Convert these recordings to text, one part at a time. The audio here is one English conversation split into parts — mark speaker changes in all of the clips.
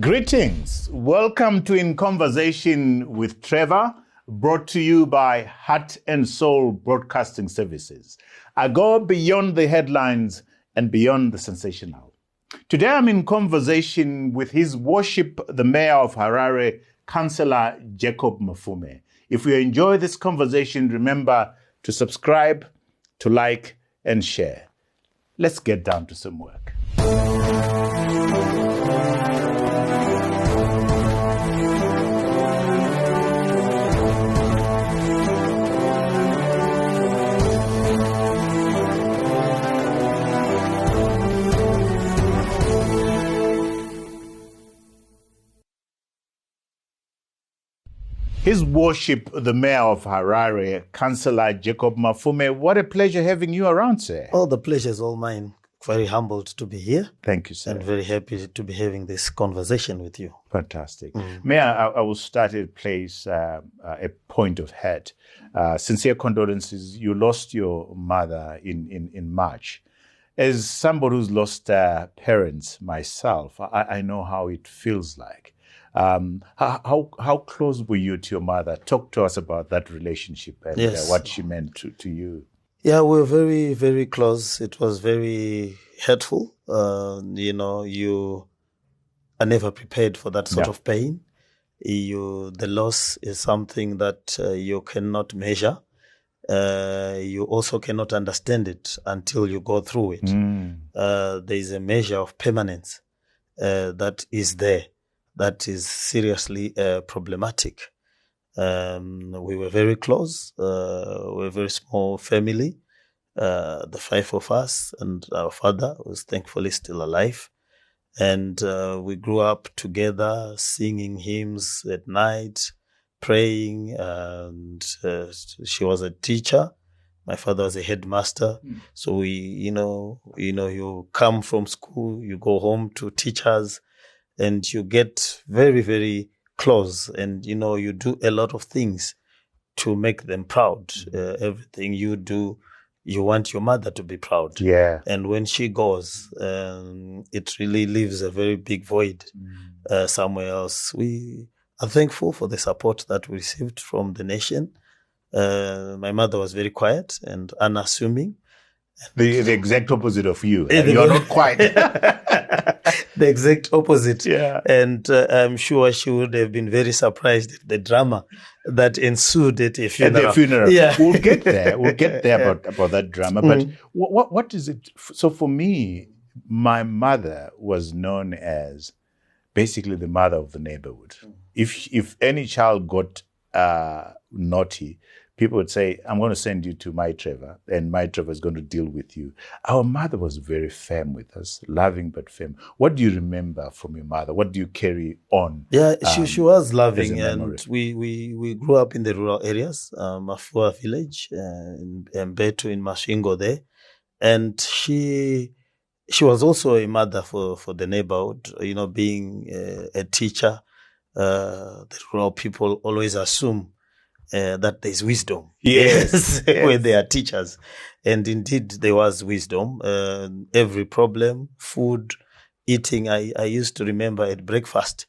Speaker 1: Greetings. Welcome to In Conversation with Trevor, brought to you by Heart and Soul Broadcasting Services. I go beyond the headlines and beyond the sensational. Today I'm in conversation with His Worship, the Mayor of Harare, Councillor Jacob Mafume. If you enjoy this conversation, remember to subscribe, to like, and share. Let's get down to some work. His Worship, the Mayor of Harare, Councillor Jacob Mafume, what a pleasure having you around, sir.
Speaker 2: Oh, the pleasure is all mine. Very humbled to be here
Speaker 1: Thank you, sir.
Speaker 2: and very happy to be having this conversation with you.
Speaker 1: Fantastic. Mayor, I, I will start at place uh, uh, a point of head. Uh, sincere condolences. You lost your mother in, in, in March. As somebody who's lost uh, parents myself, I, I know how it feels like. Um, how, how how close were you to your mother? Talk to us about that relationship and uh, what she meant to, to you.
Speaker 2: Yeah, we're very, very close. It was very hurtful. Uh, you know, you are never prepared for that sort
Speaker 1: Yeah.
Speaker 2: of pain. You, the loss is something that uh, you cannot measure. Uh, you also cannot understand it until you go through it.
Speaker 1: Mm.
Speaker 2: uh, there is a measure of permanence uh, that is there that is seriously uh, problematic. Um, we were very close. Uh, we were a very small family, uh, the five of us, and our father was thankfully still alive. And uh, we grew up together, singing hymns at night, praying. And uh, she was a teacher. My father was a headmaster. So we, you know, you know, you come from school, you go home to teachers, and you get very, very close, and you know, you do a lot of things to make them proud. Uh, everything you do, you want your mother to be proud.
Speaker 1: Yeah.
Speaker 2: And when she goes, um, it really leaves a very big void uh, somewhere else. We are thankful for the support that we received from the nation. Uh, my mother was very quiet and unassuming.
Speaker 1: The, the exact opposite of you. You're not quite.
Speaker 2: the exact opposite.
Speaker 1: yeah.
Speaker 2: And uh, I'm sure she would have been very surprised at the drama that ensued at a
Speaker 1: At
Speaker 2: funeral.
Speaker 1: the funeral.
Speaker 2: Yeah.
Speaker 1: We'll get there. We'll get there about, about that drama. But
Speaker 2: Mm.
Speaker 1: what, what, what is it? So for me, my mother was known as basically the mother of the neighborhood. If, if any child got uh, naughty, people would say, I'm going to send you to my Trevor, and my Trevor is going to deal with you. Our mother was very firm with us, loving but firm. What do you remember from your mother? What do you carry on?
Speaker 2: Yeah, she,
Speaker 1: um,
Speaker 2: she was loving,
Speaker 1: as a memory.
Speaker 2: and we, we, we grew up in the rural areas, uh, Mafua village, uh, in, in Betu, in Masvingo there. And she she was also a mother for, for the neighborhood, you know, being uh, a teacher. Uh, the rural people always assume uh, that there's wisdom.
Speaker 1: Yes, yes.
Speaker 2: when they are teachers. And indeed, there was wisdom. Uh, every problem, food, eating. I, I used to remember at breakfast,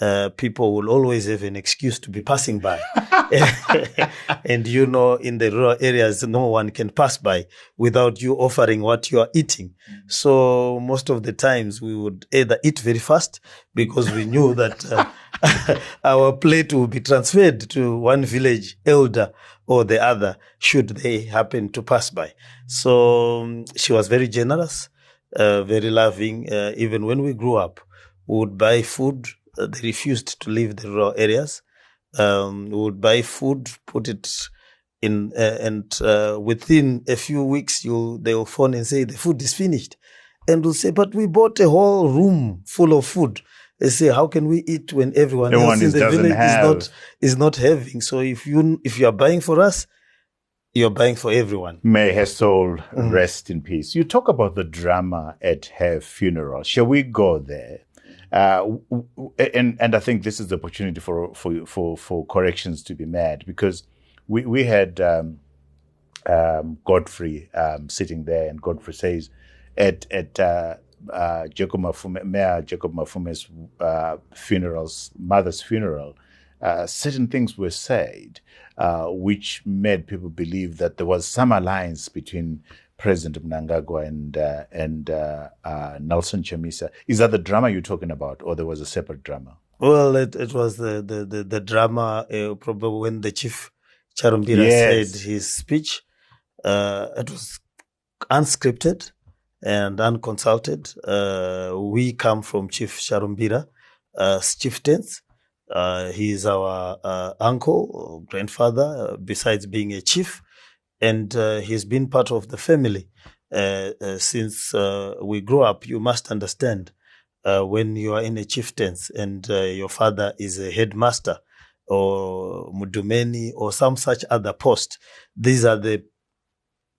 Speaker 2: uh, people will always have an excuse to be passing by. and you know, in the rural areas, no one can pass by without you offering what you are eating. So most of the times we would either eat very fast because we knew that uh, our plate will be transferred to one village elder or the other should they happen to pass by. So um, she was very generous, uh, very loving. Uh, even when we grew up, we would buy food. Uh, they refused to leave the rural areas. Um, we would buy food, put it in, uh, and uh, within a few weeks, you they will phone and say the food is finished, and we'll say, but we bought a whole room full of food. They say, how can we eat when everyone,
Speaker 1: Everyone
Speaker 2: else in
Speaker 1: is-
Speaker 2: the village is not is not having? So if you if you are buying for us, you're buying for everyone.
Speaker 1: May her soul
Speaker 2: Mm.
Speaker 1: rest in peace. You talk about the drama at her funeral. Shall we go there? Uh, and and I think this is the opportunity for for for, for corrections to be made because we we had um, um, Godfrey um, sitting there, and Godfrey says at at uh, uh, Jacob Mafume, Mayor Jacob Mafume's uh, funerals, mother's funeral, uh, certain things were said uh, which made people believe that there was some alliance between President Mnangagwa and uh, and uh, uh, Nelson Chamisa. Is that the drama you're talking about, or there was a separate drama?
Speaker 2: Well, it, it was the the the, the drama uh, probably when the chief Charumbira
Speaker 1: Yes.
Speaker 2: said his speech. Uh, it was unscripted and unconsulted. Uh, we come from Chief Charumbira, uh, chieftains. Uh, he is our uh, uncle, grandfather, uh, besides being a chief, and uh, he's been part of the family uh, since we grew up. You must understand uh, when you are in a chieftains and your father is a headmaster or mudumeni or some such other post. These are the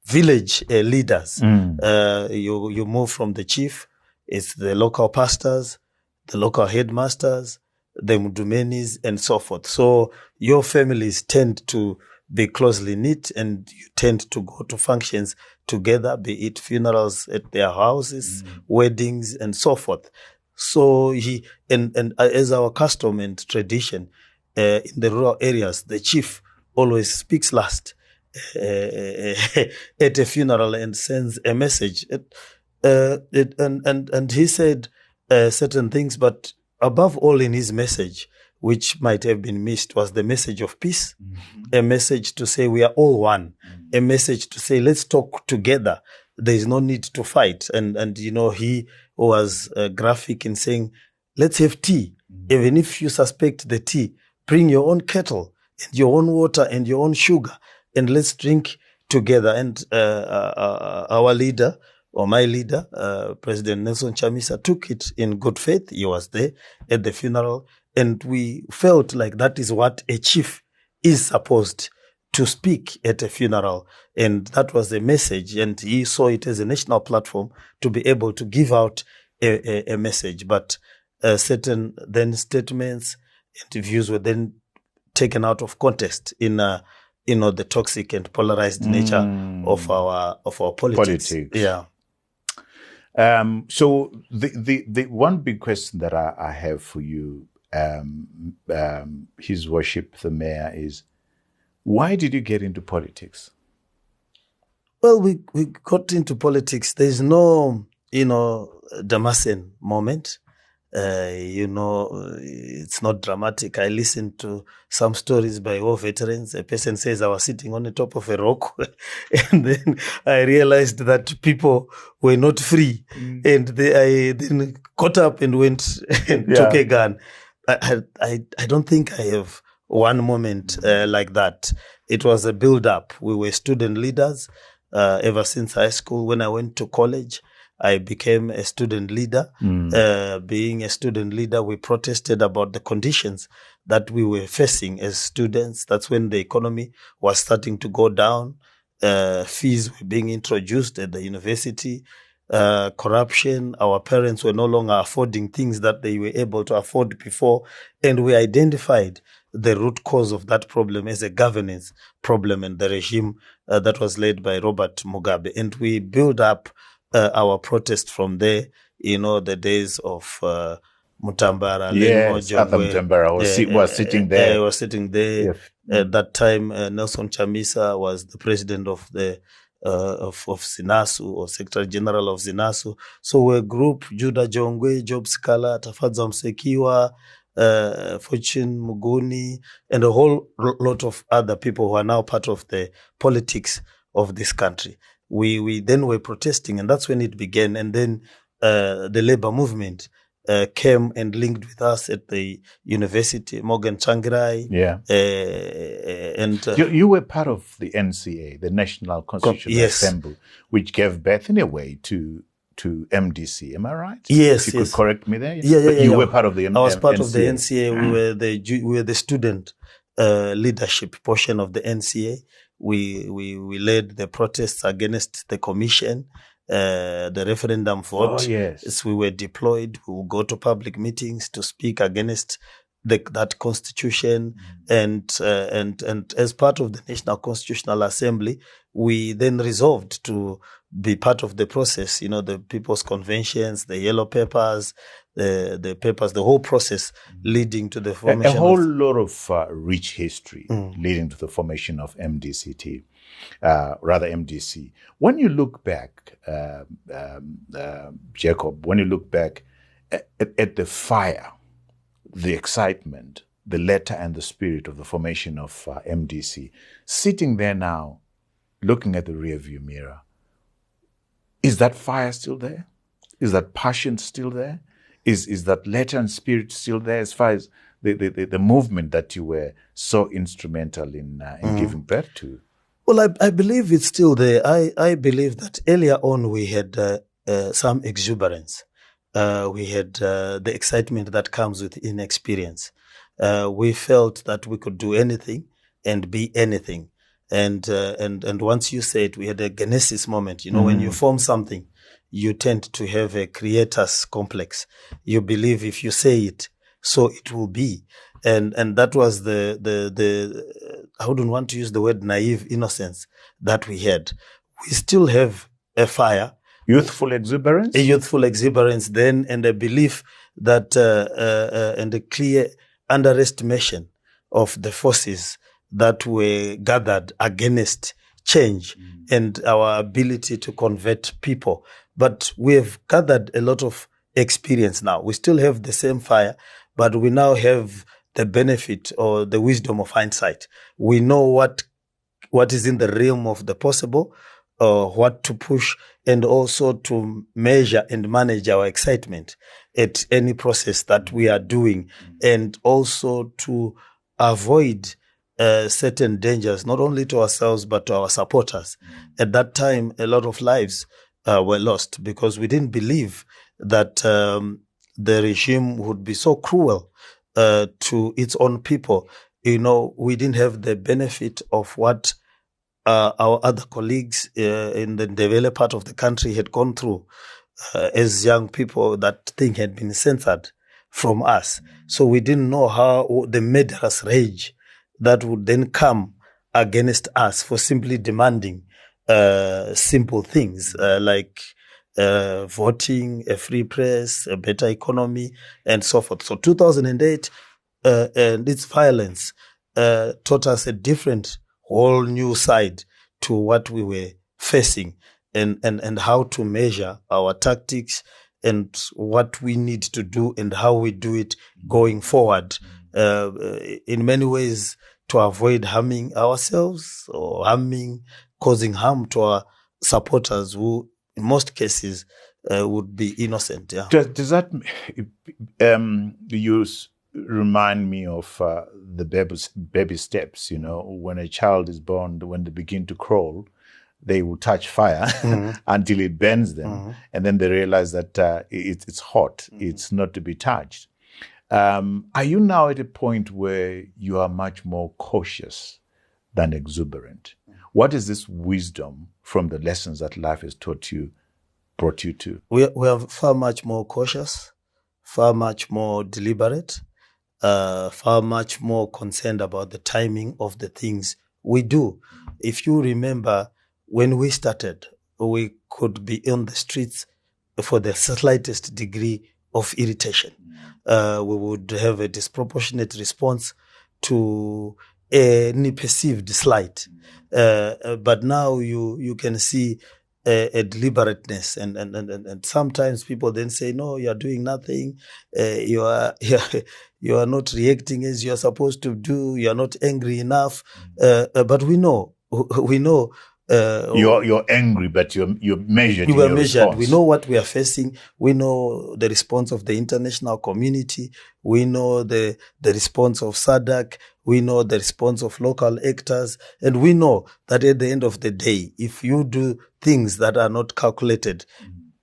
Speaker 2: village uh, leaders. Uh, you you move from the chief, it's the local pastors, the local headmasters, the mudumenis, and so forth. So your families tend to be closely knit, and you tend to go to functions together, be it funerals at their houses, weddings, and so forth. So he and and uh, as our custom and tradition uh, in the rural areas, the chief always speaks last uh, at a funeral and sends a message. It, uh, it, and and and he said uh, certain things, but above all, in his message, which might have been missed, was the message of peace, a message to say we are all one, a message to say let's talk together. There is no need to fight, and and you know he was uh, graphic in saying let's have tea, even if you suspect the tea, bring your own kettle and your own water and your own sugar, and let's drink together. And uh, uh, uh, our leader, or my leader, uh, President Nelson Chamisa, took it in good faith. He was there at the funeral, and we felt like that is what a chief is supposed to speak at a funeral. And that was the message. And he saw it as a national platform to be able to give out a, a, a message. But uh, certain then statements and views were then taken out of context in uh, you know the toxic and polarized nature of our of our politics.
Speaker 1: Politics.
Speaker 2: Yeah.
Speaker 1: Um, so the, the the one big question that I, I have for you, um, um, His Worship the Mayor, is why did you get into politics?
Speaker 2: Well, we, we got into politics. There's no, you know, Damascene moment. Uh, you know, it's not dramatic. I listened to some stories by war veterans. A person says I was sitting on the top of a rock, and then I realized that people were not free, and they, I then caught up and went and
Speaker 1: Yeah.
Speaker 2: took a gun. I, I, I don't think I have one moment uh, like that. It was a build up. We were student leaders uh, ever since high school. When I went to college, I became a student leader. Uh, being a student leader, we protested about the conditions that we were facing as students. That's when the economy was starting to go down. Uh, fees were being introduced at the university. Uh, corruption. Our parents were no longer affording things that they were able to afford before. And we identified the root cause of that problem as a governance problem and the regime uh, that was led by Robert Mugabe. And we built up uh, our protest from there, you know, the days of uh, Mutambara,
Speaker 1: Yes,
Speaker 2: Lemo
Speaker 1: Arthur
Speaker 2: Jongwe.
Speaker 1: Mutambara was, si- was sitting there.
Speaker 2: Uh, was sitting there.
Speaker 1: Yes.
Speaker 2: At that time, uh, Nelson Chamisa was the president of the uh, of, of ZINASU or Secretary General of ZINASU. So we're a group, Judah Jongwe, Job Sikhala, Tafadzwa Musekiwa, uh, Fortune Muguni, and a whole lot of other people who are now part of the politics of this country. We, we then were protesting and that's when it began. And then, uh, the labor movement, uh, came and linked with us at the university, Morgan Tsvangirai,
Speaker 1: Yeah.
Speaker 2: uh, and uh,
Speaker 1: You, you were part of the NCA, the National Constitutional
Speaker 2: yes.
Speaker 1: Assembly, which gave birth in a way to to MDC. Am I right?
Speaker 2: Yes,
Speaker 1: If you
Speaker 2: yes.
Speaker 1: could correct me there.
Speaker 2: Yeah, yeah,
Speaker 1: But
Speaker 2: yeah,
Speaker 1: You
Speaker 2: yeah.
Speaker 1: were part of the N-
Speaker 2: I was part of the
Speaker 1: NCA.
Speaker 2: NCA. We were the we were the student uh, leadership portion of the NCA. We we we led the protests against the commission, uh, the referendum vote.
Speaker 1: Oh, yes.
Speaker 2: As we were deployed, we would go to public meetings to speak against the, that constitution and uh, and and as part of the National Constitutional Assembly, we then resolved to be part of the process. You know, the People's Conventions, the Yellow Papers, the the papers, the whole process leading to the formation.
Speaker 1: a whole
Speaker 2: of,
Speaker 1: lot of uh, rich history leading to the formation of MDCT, uh, rather MDC. When you look back, uh, um, uh, Jacob, when you look back at, at, at the fire, the excitement, the letter and the spirit of the formation of uh, MDC, sitting there now, looking at the rearview mirror, is that fire still there? Is that passion still there? Is is that letter and spirit still there as far as the, the, the, movement that you were so instrumental in uh, in giving birth to?
Speaker 2: Well, I, I believe it's still there. I, I believe that earlier on we had uh, uh, some exuberance. Uh, we had uh, the excitement that comes with inexperience. Uh, we felt that we could do anything and be anything. And, uh, and, and once you say it, we had a genesis moment, you know, when you form something, you tend to have a creator's complex. You believe if you say it, so it will be. And, and that was the, the, the, I wouldn't want to use the word naive innocence that we had. We still have a fire,
Speaker 1: Youthful exuberance?
Speaker 2: a youthful exuberance then, and a belief that, uh, uh, uh, and a clear underestimation of the forces that were gathered against change and our ability to convert people. But we have gathered a lot of experience now. We still have the same fire, but we now have the benefit or the wisdom of hindsight. We know what what is in the realm of the possible, uh, what to push, and also to measure and manage our excitement at any process that we are doing, and also to avoid uh, certain dangers, not only to ourselves but to our supporters. At that time, a lot of lives uh, were lost because we didn't believe that um, the regime would be so cruel uh, to its own people. You know, we didn't have the benefit of what uh, our other colleagues uh, in the developed part of the country had gone through uh, as young people. That thing had been censored from us, so we didn't know how the murderous rage that would then come against us for simply demanding uh, simple things uh, like uh, voting, a free press, a better economy, and so forth. So 2008 uh, and its violence uh, taught us a different, whole new side to what we were facing and, and, and how to measure our tactics and what we need to do and how we do it going forward. Uh, in many ways, to avoid harming ourselves or harming, causing harm to our supporters who, in most cases, uh, would be innocent. Yeah.
Speaker 1: Does, does that um, you remind me of uh, the baby, baby steps? You know, when a child is born, when they begin to crawl, they will touch fire until it burns them, and then they realize that uh, it, it's hot. It's not to be touched. Um, are you now at a point where you are much more cautious than exuberant? What is this wisdom from the lessons that life has taught you, brought you to?
Speaker 2: we, we are far much more cautious, far much more deliberate, uh, far much more concerned about the timing of the things we do. If you remember, when we started, we could be on the streets for the slightest degree of irritation. Uh, we would have a disproportionate response to any perceived slight. Uh, uh, but now you, you can see a, a deliberateness and, and, and, and- sometimes people then say, no, you're doing nothing. Uh, you are, you are not reacting as you're supposed to do. You're not angry enough. Uh, uh, but we know, we know, uh,
Speaker 1: You're you're angry, but you're you're measured.
Speaker 2: we were measured.
Speaker 1: response.
Speaker 2: We know what we are facing. We know the response of the international community. We know the, the response of SADC. We know the response of local actors. And we know that at the end of the day, if you do things that are not calculated,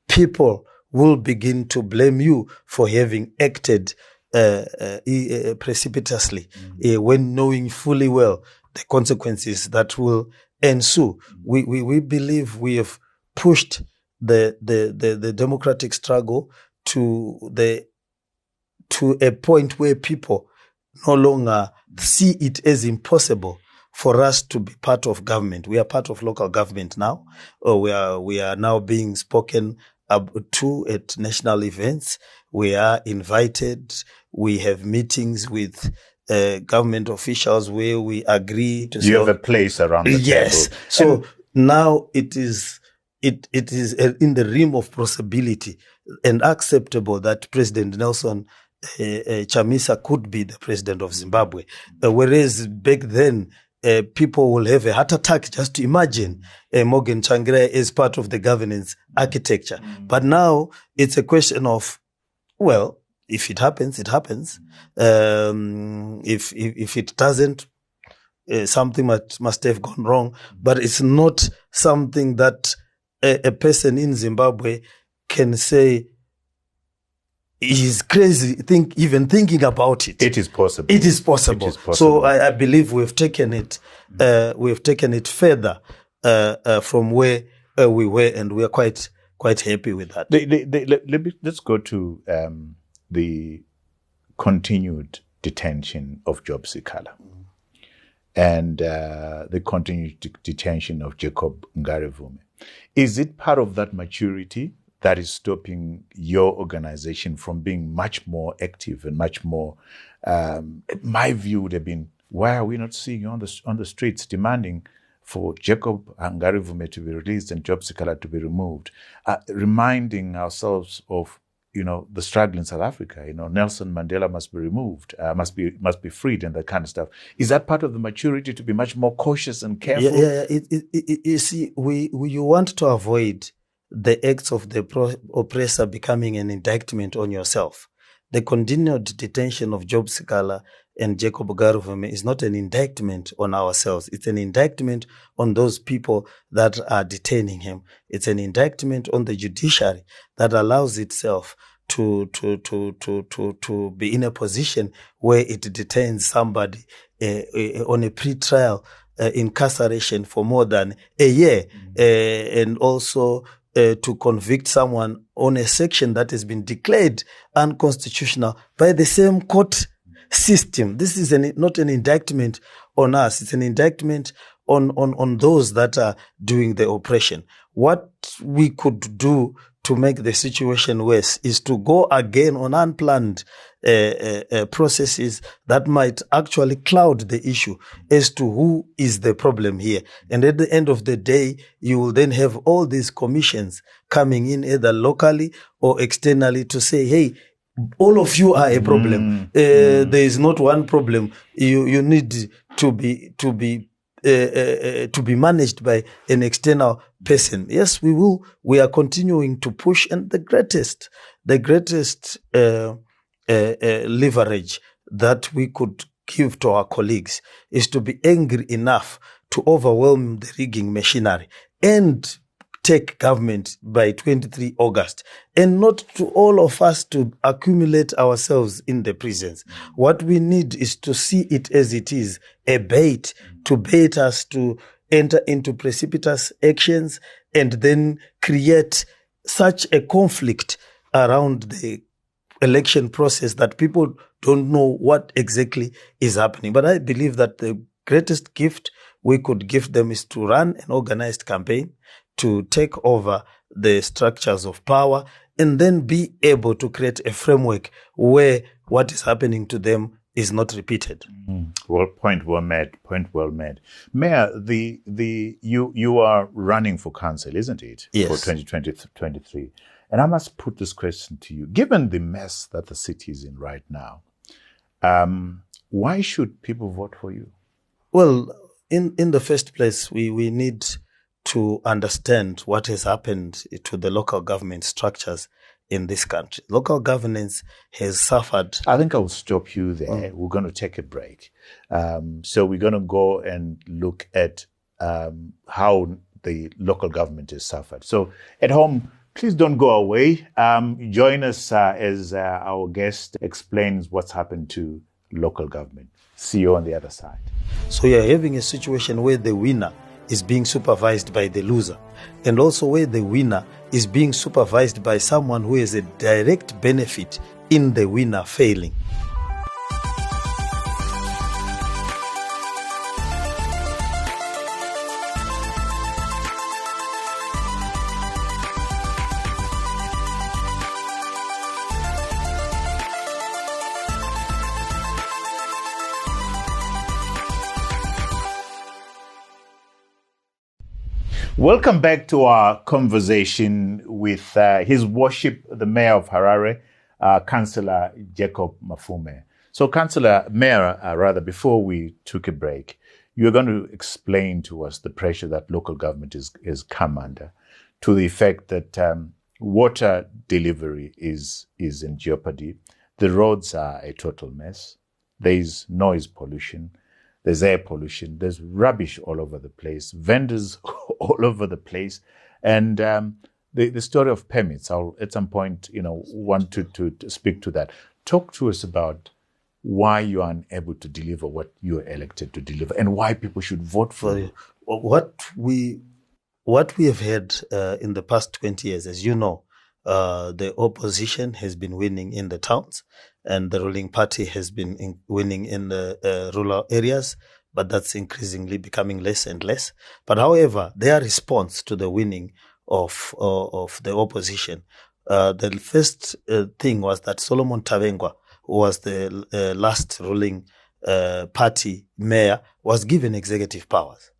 Speaker 2: people will begin to blame you for having acted uh, uh, e- uh, precipitously uh, when knowing fully well the consequences that will ensue. We, we, we believe we have pushed the, the, the, the democratic struggle to the to a point where people no longer see it as impossible for us to be part of government. We are part of local government now. Or we are we are now being spoken to at national events. We are invited. We have meetings with uh, government officials where we agree to.
Speaker 1: You have a place around the
Speaker 2: yes.
Speaker 1: table.
Speaker 2: So
Speaker 1: And-
Speaker 2: now it is it it is uh, in the realm of possibility and acceptable that President Nelson uh, uh, Chamisa could be the president of Zimbabwe, Uh, whereas back then. Uh, people will have a heart attack just to imagine uh, Morgan Tsvangirai is part of the governance architecture. But now it's a question of, well, if it happens, it happens. Um, if, if if it doesn't, uh, something must, must have gone wrong, but it's not something that a, a person in Zimbabwe can say is crazy. Think even thinking about it.
Speaker 1: it is possible.
Speaker 2: It is possible.
Speaker 1: It is possible.
Speaker 2: So I, I believe we've taken it. Uh, we've taken it further uh, uh, from where uh, we were, and we are quite quite happy with that.
Speaker 1: They, they, they, let, let me, let's go to um, the continued detention of Job Sikhala and uh, the continued de- detention of Jacob Ngarivhume. Is it part of that maturity that is stopping your organization from being much more active and much more? Um, my view would have been, why are we not seeing you on the on the streets demanding for Jacob Ngarivhume to be released and Job Sikhala to be removed, uh, reminding ourselves of you know the struggle in South Africa. You know Nelson Mandela must be removed, uh, must be must be freed, and that kind of stuff. Is that part of the maturity to be much more cautious and careful?
Speaker 2: Yeah, yeah, yeah. It, it, it, you see, we, we you want to avoid the acts of the pro- oppressor becoming an indictment on yourself. The continued detention of Job Sikhala and Jacob Ngarivhume is not an indictment on ourselves. It's an indictment on those people that are detaining him. It's an indictment on the judiciary that allows itself to to to to to to be in a position where it detains somebody uh, uh, on a pre-trial uh, incarceration for more than a year, uh, and also uh, to convict someone on a section that has been declared unconstitutional by the same court system. This is an, not an indictment on us; it's an indictment on on on those that are doing the oppression. What we could do to make the situation worse is to go again on unplanned uh, uh, uh, processes that might actually cloud the issue as to who is the problem here. And at the end of the day, you will then have all these commissions coming in either locally or externally to say, hey, all of you are a problem. Uh, There is not one problem. You you need to be to be uh, uh, uh, to be managed by an external person. Yes, we will. We are continuing to push, and the greatest, the greatest leverage that we could give to our colleagues is to be angry enough to overwhelm the rigging machinery and take government by 23 August and not to all of us to accumulate ourselves in the prisons. What we need is to see it as it is, a bait to bait us to enter into precipitous actions and then create such a conflict around the election process that people don't know what exactly is happening. But I believe that the greatest gift we could give them is to run an organized campaign, to take over the structures of power, and then be able to create a framework where what is happening to them is not repeated. Mm.
Speaker 1: Well, point well made. Point well made. Mayor, the the you you are running for council, isn't it?
Speaker 2: Yes.
Speaker 1: For 2023. And I must put this question to you: Given the mess that the city is in right now, um, why should people vote for you?
Speaker 2: Well, in, in the first place, we, we need to understand what has happened to the local government structures in this country. Local governance has suffered.
Speaker 1: I think I'll stop you there. We're going to take a break. Um, so we're going to go and look at um, how the local government has suffered. So at home, please don't go away. Um, join us uh, as uh, our guest explains what's happened to local government. See you on the other side.
Speaker 2: So you're having a situation where the winner is being supervised by the loser, and also where the winner is being supervised by someone who has a direct benefit in the winner failing.
Speaker 1: Welcome back to our conversation with uh, His Worship, the Mayor of Harare, uh, Councillor Jacob Mafume. So, Councillor, Mayor, uh, rather, before we took a break, you're going to explain to us the pressure that local government is, is come under to the effect that um, water delivery is, is in jeopardy. The roads are a total mess. There's noise pollution. There's air pollution. There's rubbish all over the place. Vendors all over the place. And um, the, the story of permits, I'll at some point, you know, want to, to, to speak to that. Talk to us about why you are unable to deliver what you are elected to deliver and why people should vote for you.
Speaker 2: What we what we have had uh, in the past 20 years, as you know, uh, the opposition has been winning in the towns and the ruling party has been in winning in the uh, rural areas, but that's increasingly becoming less and less. But however, their response to the winning of uh, of the opposition, uh, the first uh, thing was that Solomon Tavengwa, who was the uh, last ruling uh, party mayor, was given executive powers.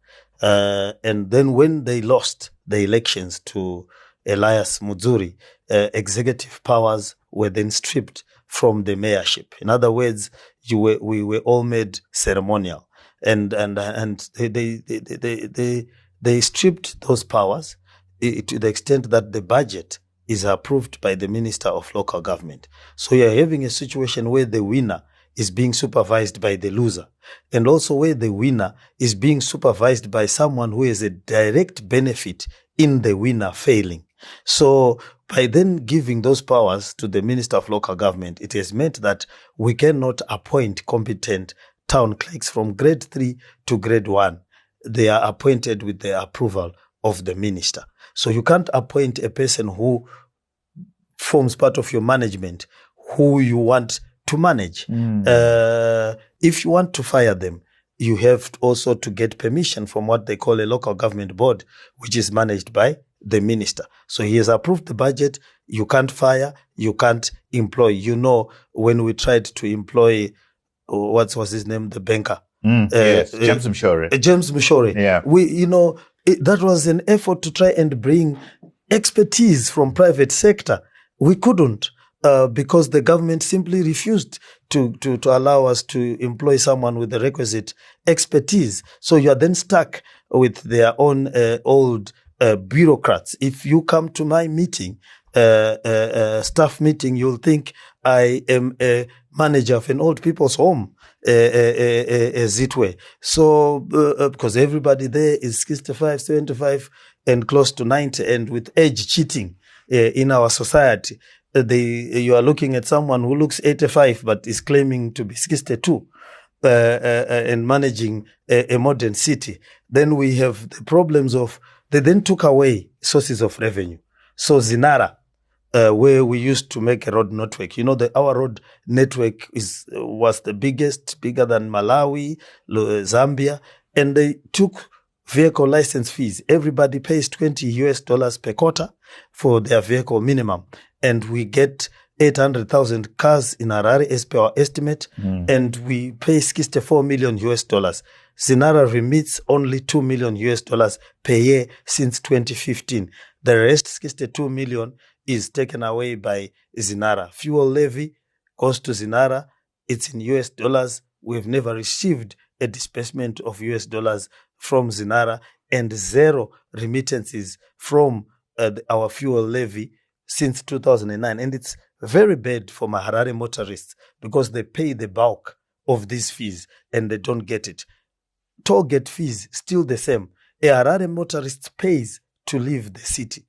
Speaker 2: and then when they lost the elections to Elias Mudzuri, executive powers were then stripped from the mayorship. In other words, you were, we were all made ceremonial, and and and they they they they, they, stripped those powers eh, to the extent that the budget is approved by the minister of local government. So you're having a situation where the winner is being supervised by the loser, and also where the winner is being supervised by someone who has a direct benefit in the winner failing. So by then giving those powers to the Minister of Local Government, it has meant that we cannot appoint competent town clerks from grade three to grade one. They are appointed with the approval of the minister. So you can't appoint a person who forms part of your management who you want to manage. Mm. Uh, if you want to fire them, you have also to get permission from what they call a local government board, which is managed by the minister. So he has approved the budget. You can't fire. You can't employ. You know, when we tried to employ, what was his name? The banker.
Speaker 1: Mm, uh, yes, James uh, Mushore.
Speaker 2: Uh, James Mushore.
Speaker 1: Yeah.
Speaker 2: We, you know, it, that was an effort to try and bring expertise from private sector. We couldn't. Uh, because the government simply refused to, to, to allow us to employ someone with the requisite expertise. So you are then stuck with their own uh, old uh, bureaucrats. If you come to my meeting, uh, uh, uh staff meeting, you'll think I am a manager of an old people's home, uh, as it were. So, because everybody there is 65, 75, and close to 90, and with age cheating in our society. They, you are looking at someone who looks 85 but is claiming to be 62. Uh, uh, and managing a, a, modern city. Then we have the problems of they then took away sources of revenue. So Zinara, uh, where we used to make a road network, you know, the, our road network is was the biggest, bigger than Malawi, Zambia, and they took vehicle license fees. Everybody pays 20 US dollars per quarter for their vehicle minimum. And we get 800,000 cars in Harare as per our estimate. Mm. And we pay 64 million US dollars. Zinara remits only 2 million US dollars per year since 2015. The rest, 62 million, is taken away by Zinara. Fuel levy goes to Zinara. It's in US dollars. We've never received a disbursement of US dollars from Zinara and zero remittances from uh, our fuel levy since 2009. And it's very bad for Maharare motorists because they pay the bulk of these fees and they don't get it toll gate fees still the same. A Harare motorist pays to leave the city,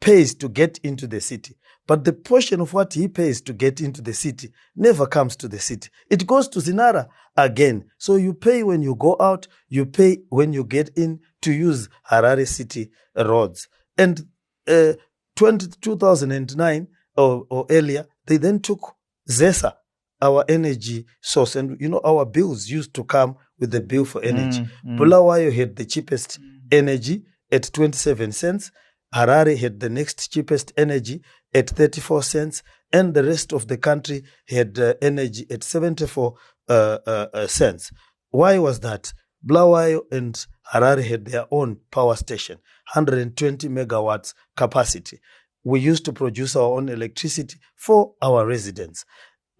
Speaker 2: pays to get into the city. But the portion of what he pays to get into the city never comes to the city. It goes to Zinara again. So you pay when you go out, you pay when you get in to use Harare city roads. And uh, 20, 2009 or, or earlier, they then took ZESA, our energy source. And you know, our bills used to come with the bill for energy. Mm, mm. Bulawayo had the cheapest mm. energy at 27 cents. Harare had the next cheapest energy at 34 cents. And the rest of the country had uh, energy at 74 uh, uh, uh, cents. Why was that? Bulawayo and Harare had their own power station, 120 megawatts capacity. We used to produce our own electricity for our residents.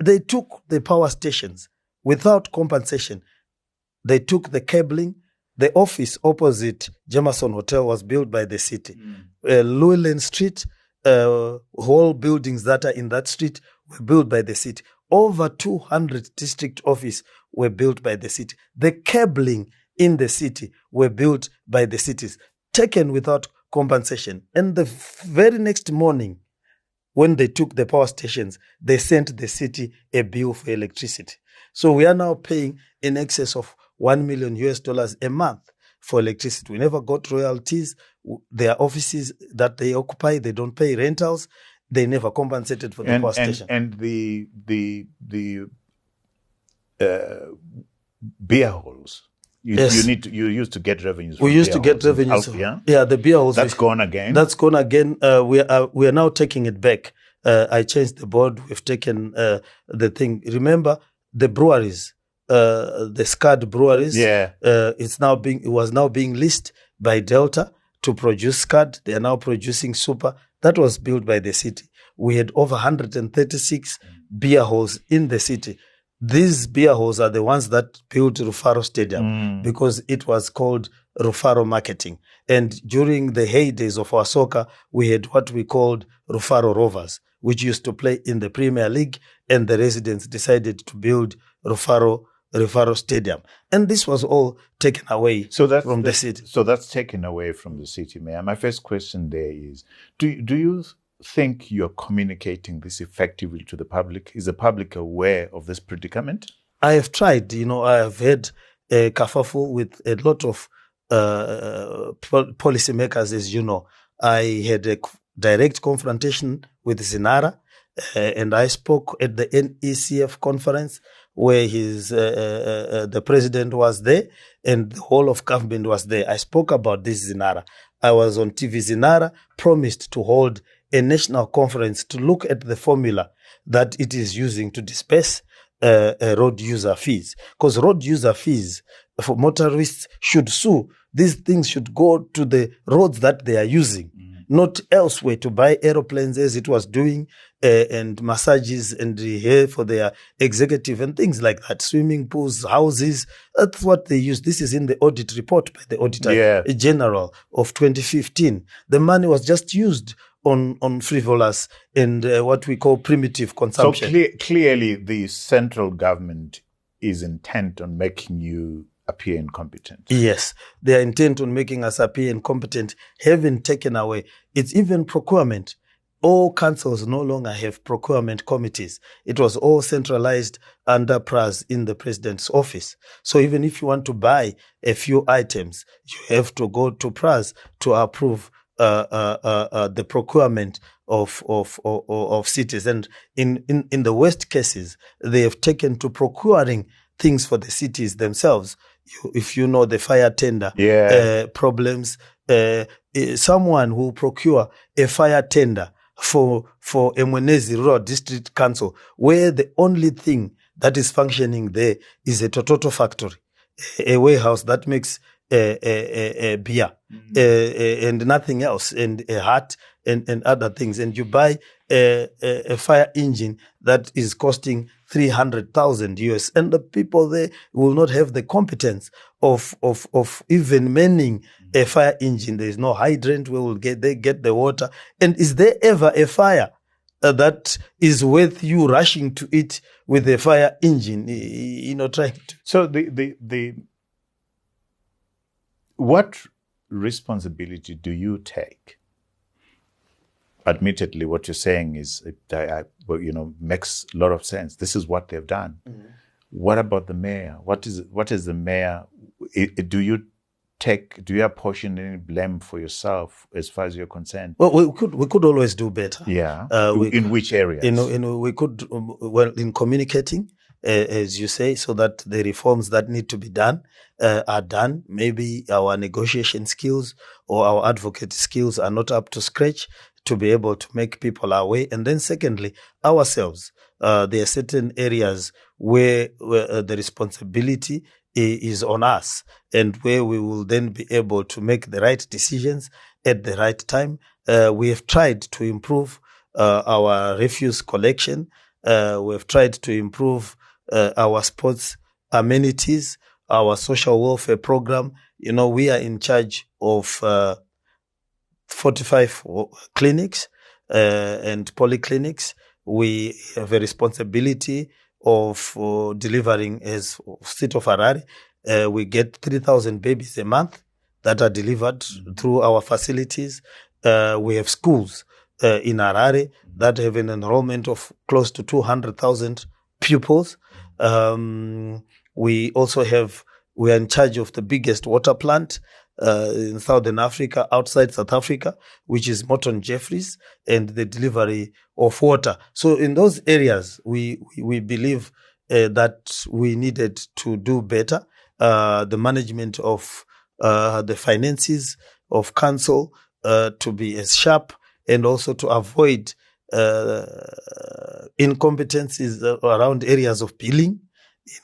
Speaker 2: They took the power stations without compensation. They took the cabling. The office opposite Jameson Hotel was built by the city. Uh, Llewellyn Street, uh, whole buildings that are in that street were built by the city. Over 200 district office were built by the city. The cabling in the city were built by the cities, taken without compensation. And the very next morning, when they took the power stations, they sent the city a bill for electricity. So we are now paying in excess of 1 million US dollars a month for electricity. We never got royalties. Their offices that they occupy, they don't pay rentals. They never compensated for the
Speaker 1: and,
Speaker 2: power
Speaker 1: and,
Speaker 2: station.
Speaker 1: and the the the uh, beer halls. You,
Speaker 2: Yes.
Speaker 1: you need to, you used to get revenues.
Speaker 2: we used to get revenues.
Speaker 1: Alp- yeah,
Speaker 2: yeah, the beer halls.
Speaker 1: that's gone again.
Speaker 2: That's gone again. Uh, we are we are now taking it back. Uh, I changed the board. We've taken uh, the thing. Remember the breweries, uh, the SCAD breweries.
Speaker 1: yeah.
Speaker 2: Uh, it's now being it was now being leased by Delta to produce SCAD. They are now producing Super. That was built by the city. We had over 136 beer halls in the city. These beer halls are the ones that built Rufaro Stadium
Speaker 1: Mm.
Speaker 2: because it was called Rufaro Marketing. And during the heydays of our soccer, we had what we called Rufaro Rovers, which used to play in the Premier League, and the residents decided to build Rufaro Rufaro Stadium. And this was all taken away
Speaker 1: So that's
Speaker 2: from the
Speaker 1: that-
Speaker 2: city.
Speaker 1: So that's taken away from the city, Mayor. My first question there is: Do do you think you're communicating this effectively to the public? Is the public aware of this predicament?
Speaker 2: I have tried, you know, I have had a kerfuffle with a lot of uh, pol- policymakers, as you know. I had a direct confrontation with Zinara, uh, and I spoke at the NECF conference where his uh, uh, uh, the president was there and the whole of government was there. I spoke about this Zinara. I was on TV. Zinara promised to hold a national conference to look at the formula that it is using to disperse uh, uh, road user fees. Because road user fees for motorists should sue. These things should go to the roads that they are using, not elsewhere to buy aeroplanes as it was doing, uh, and massages and hair for their executive and things like that. Swimming pools, houses. That's what they use. This is in the audit report by the Auditor
Speaker 1: Yeah.
Speaker 2: General of 2015. The money was just used on on frivolous and uh, what we call primitive
Speaker 1: So
Speaker 2: consumption.
Speaker 1: cle- clearly, the central government is intent on making you appear incompetent.
Speaker 2: Yes, they are intent on making us appear incompetent, having taken away. It's even procurement. All councils no longer have procurement committees. It was all centralized under PRAZ in the president's office. So even if you want to buy a few items, you have to go to PRAZ to approve the procurement of of, of of cities. And in, in in the worst cases, they have taken to procuring things for the cities themselves. You, if you know the fire tender
Speaker 1: Yeah.
Speaker 2: uh, problems, uh, eh, someone who procure a fire tender for for Emwenezi Rural District Council, where the only thing that is functioning there is a Tototo factory, a warehouse that makes uh, uh, uh, uh, beer uh, and nothing else, and a hat and, and other things. And you buy a, a, a fire engine that is costing 300,000 US, and the people there will not have the competence of, of, of even manning a fire engine. There is no hydrant where will get, they get the water. And is there ever a fire? uh, that is worth you rushing to it with a fire engine, you know, trying to.
Speaker 1: So the the the what responsibility do you take? Admittedly, what you're saying is, I, I, well, you know, makes a lot of sense. This is what they've done. What about the mayor? What is what is the mayor? do you take? Do you apportion any blame for yourself as far as you're concerned?
Speaker 2: Well, we could we could always do better.
Speaker 1: Yeah.
Speaker 2: Uh, we-
Speaker 1: in which areas?
Speaker 2: You know, you know, we could um, well in communicating, as you say, so that the reforms that need to be done uh, are done. Maybe our negotiation skills or our advocate skills are not up to scratch to be able to make people aware. And then, secondly, ourselves. Uh, there are certain areas where, where uh, the responsibility is on us and where we will then be able to make the right decisions at the right time. Uh, we have tried to improve uh, our refuse collection. Uh, we have tried to improve uh, our sports amenities, our social welfare program. You know, we are in charge of uh, 45 clinics uh, and polyclinics. We have a responsibility of uh, delivering as state of Harare. Uh, we get 3,000 babies a month that are delivered through our facilities. Uh, we have schools uh, in Harare that have an enrollment of close to 200,000 pupils. Um, we also have, we are in charge of the biggest water plant uh, in Southern Africa, outside South Africa, which is Morton Jeffries, and the delivery of water. So in those areas, we we, believe uh, that we needed to do better. Uh, the management of uh, the finances of council uh, to be as sharp and also to avoid incompetencies around areas of billing,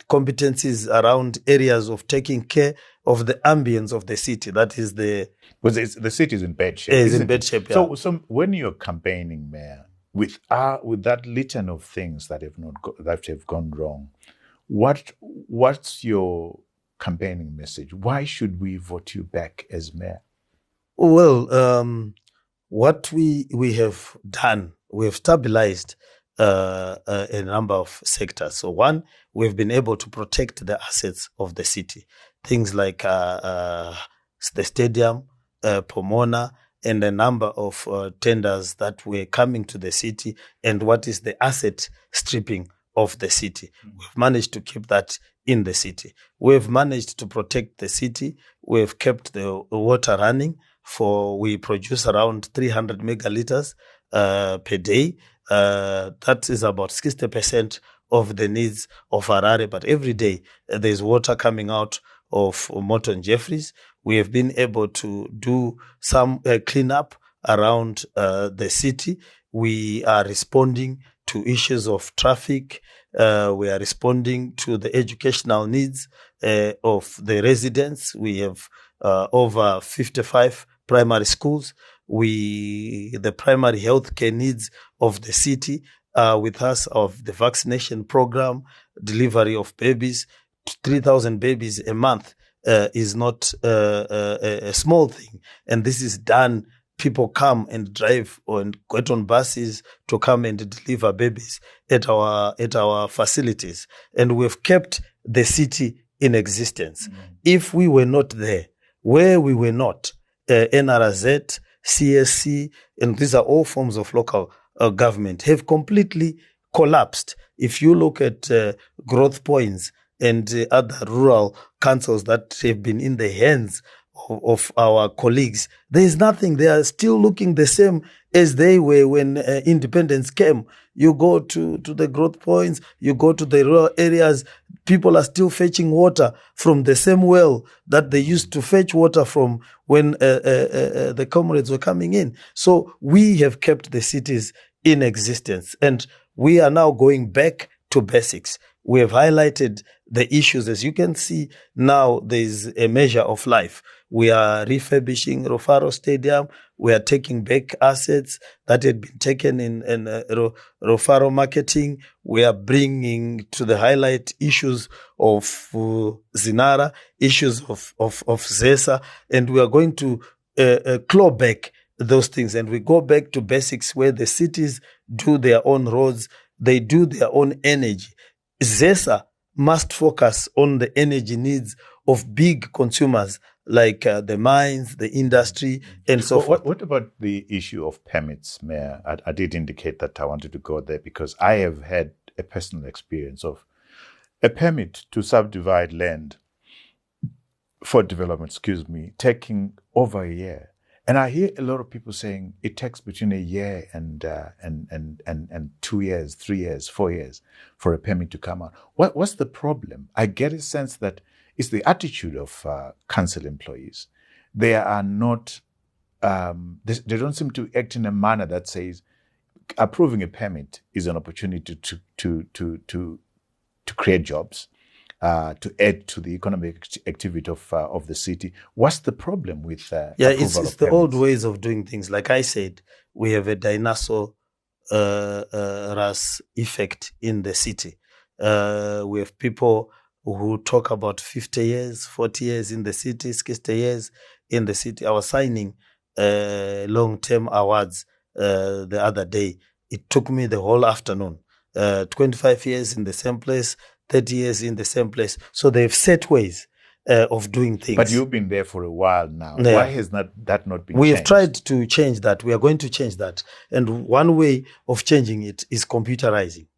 Speaker 2: incompetencies around areas of taking care of the ambience of the city. That is the
Speaker 1: Because the city is in bad shape.
Speaker 2: is in bad shape.
Speaker 1: So, so when you're campaigning, Mayor, with uh, with that litany of things that have not go- that have gone wrong, what what's your campaigning message? Why should we vote you back as mayor?
Speaker 2: Well, um, what we we have done, we have stabilized uh, uh, a number of sectors. So one, we've been able to protect the assets of the city, things like uh, uh, the stadium, uh, Pomona, and a number of uh, tenders that were coming to the city, and what is the asset stripping of the city. We've managed to keep that in the city. We've managed to protect the city. We've kept the water running for we produce around 300 megaliters uh, per day. Uh, that is about 60% of the needs of Harare. But every day uh, there's water coming out of Morton Jeffries. We have been able to do some uh, cleanup around uh, the city. We are responding to issues of traffic. Uh, we are responding to the educational needs uh, of the residents. We have uh, over 55 primary schools. We, the primary health care needs of the city uh, with us of the vaccination program, delivery of babies, 3,000 babies a month uh, is not uh, a, a small thing. And this is done. People come and drive and get on buses to come and deliver babies at our at our facilities, and we've kept the city in existence. If we were not there, where we were not, uh, NRZ, CSC, and these are all forms of local uh, government have completely collapsed. If you look at uh, growth points and uh, other rural councils that have been in the hands of, of our colleagues, there is nothing. They are still looking the same as they were when uh, independence came. You go to, to the growth points, you go to the rural areas, people are still fetching water from the same well that they used to fetch water from when uh, uh, uh, the comrades were coming in. So we have kept the cities in existence and we are now going back to basics. We have highlighted the issues. As you can see now, there is a measure of life. We are refurbishing Rufaro Stadium. We are taking back assets that had been taken in, in uh, Ro- Rufaro marketing. We are bringing to the highlight issues of uh, Zinara, issues of, of, of Zesa, and we are going to uh, uh, claw back those things. And we go back to basics where the cities do their own roads, they do their own energy. ZESA must focus on the energy needs of big consumers like uh, the mines, the industry, and so
Speaker 1: What,
Speaker 2: forth.
Speaker 1: what, what about the issue of permits, Mayor? I, I did indicate that I wanted to go there because I have had a personal experience of a permit to subdivide land for development, excuse me, taking over a year. And I hear a lot of people saying it takes between a year and uh, and, and and and two years, three years, four years for a permit to come out. What what's the problem? I get a sense that it's the attitude of uh, council employees. They are not. Um, they, they don't seem to act in a manner that says approving a permit is an opportunity to to to to to create jobs. uh, to add to the economic activity of uh, of the city. What's the problem with uh,
Speaker 2: Yeah, it's, it's the old ways of doing things. Like I said, we have a dinosaur uh, uh, ras effect in the city. Uh, we have people who talk about 50 years, 40 years in the city, 60 years in the city. I was signing uh, long term awards uh, the other day. It took me the whole afternoon. Uh, 25 years in the same place, 30 years in the same place. So they've set ways uh, of doing things.
Speaker 1: But you've been there for a while now.
Speaker 2: Yeah.
Speaker 1: Why has not that not been?
Speaker 2: we have tried to change that. We are going to change that. And one way of changing it is computerizing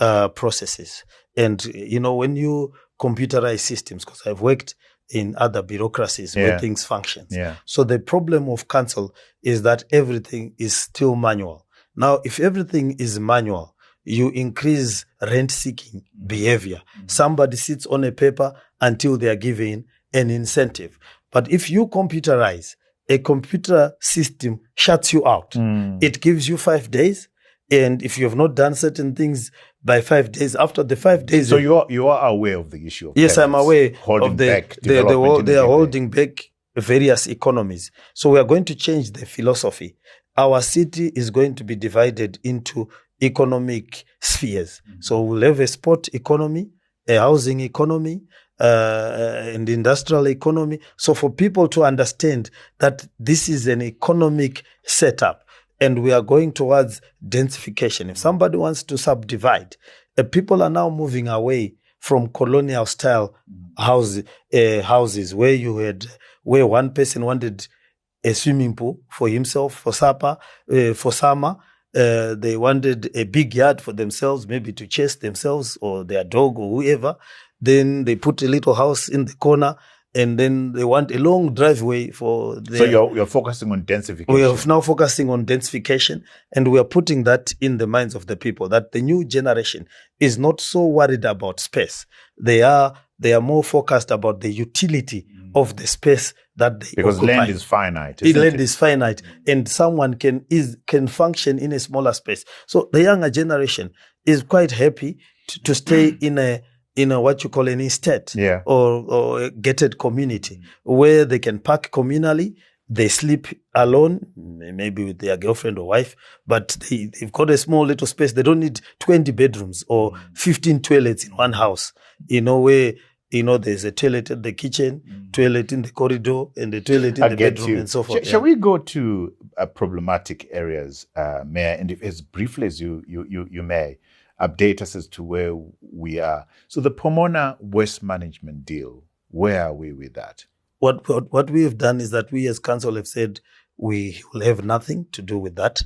Speaker 2: uh, processes. And, you know, when you computerize systems, because I've worked in other bureaucracies
Speaker 1: Yeah.
Speaker 2: where things function.
Speaker 1: Yeah.
Speaker 2: So the problem of council is that everything is still manual. Now, if everything is manual, you increase rent seeking behavior. Somebody sits on a paper until they are given an incentive. But if you computerize, a computer system shuts you out.
Speaker 1: Mm.
Speaker 2: It gives you five days. And if you have not done certain things by five days, after the five days,
Speaker 1: So you are you are aware of the issue. Of
Speaker 2: Yes, I'm aware
Speaker 1: holding
Speaker 2: of the
Speaker 1: back
Speaker 2: they, they,
Speaker 1: development
Speaker 2: they
Speaker 1: the
Speaker 2: are holding back various economies. So we are going to change the philosophy. Our city is going to be divided into economic spheres.
Speaker 1: Mm-hmm.
Speaker 2: So we'll have a sport economy, a housing economy, uh, and industrial economy. So for people to understand that this is an economic setup and we are going towards densification. If somebody wants to subdivide, uh, people are now moving away from colonial style houses, uh, houses where you had, where one person wanted a swimming pool for himself, for supper, uh, for summer. Uh, they wanted a big yard for themselves, maybe to chase themselves or their dog or whoever. Then they put a little house in the corner, and then they want a long driveway for their.
Speaker 1: So you're you're focusing on densification.
Speaker 2: We are now focusing on densification and we are putting that in the minds of the people that the new generation is not so worried about space. They are they are more focused about the utility mm. of the space that they
Speaker 1: because
Speaker 2: occupy.
Speaker 1: land is finite.
Speaker 2: The
Speaker 1: isn't
Speaker 2: land
Speaker 1: it?
Speaker 2: is finite and someone can is can function in a smaller space. So the younger generation is quite happy to, to stay in a in a what you call an estate
Speaker 1: Yeah.
Speaker 2: or, or a gated community where they can park communally. They sleep alone, maybe with their girlfriend or wife, but they, they've got a small little space. They don't need 20 bedrooms or 15 toilets in one house, you know, where, you know, there's a toilet in the kitchen, toilet in the corridor, and a toilet in
Speaker 1: I
Speaker 2: the bedroom
Speaker 1: you.
Speaker 2: and so
Speaker 1: Sh-
Speaker 2: forth.
Speaker 1: Shall
Speaker 2: yeah.
Speaker 1: we go to uh, problematic areas, uh, Mayor, and if, as briefly as you, you you you may update us as to where we are. So the Pomona Waste Management deal, where are we with that?
Speaker 2: what, what what we have done is that we as council have said we will have nothing to do with that.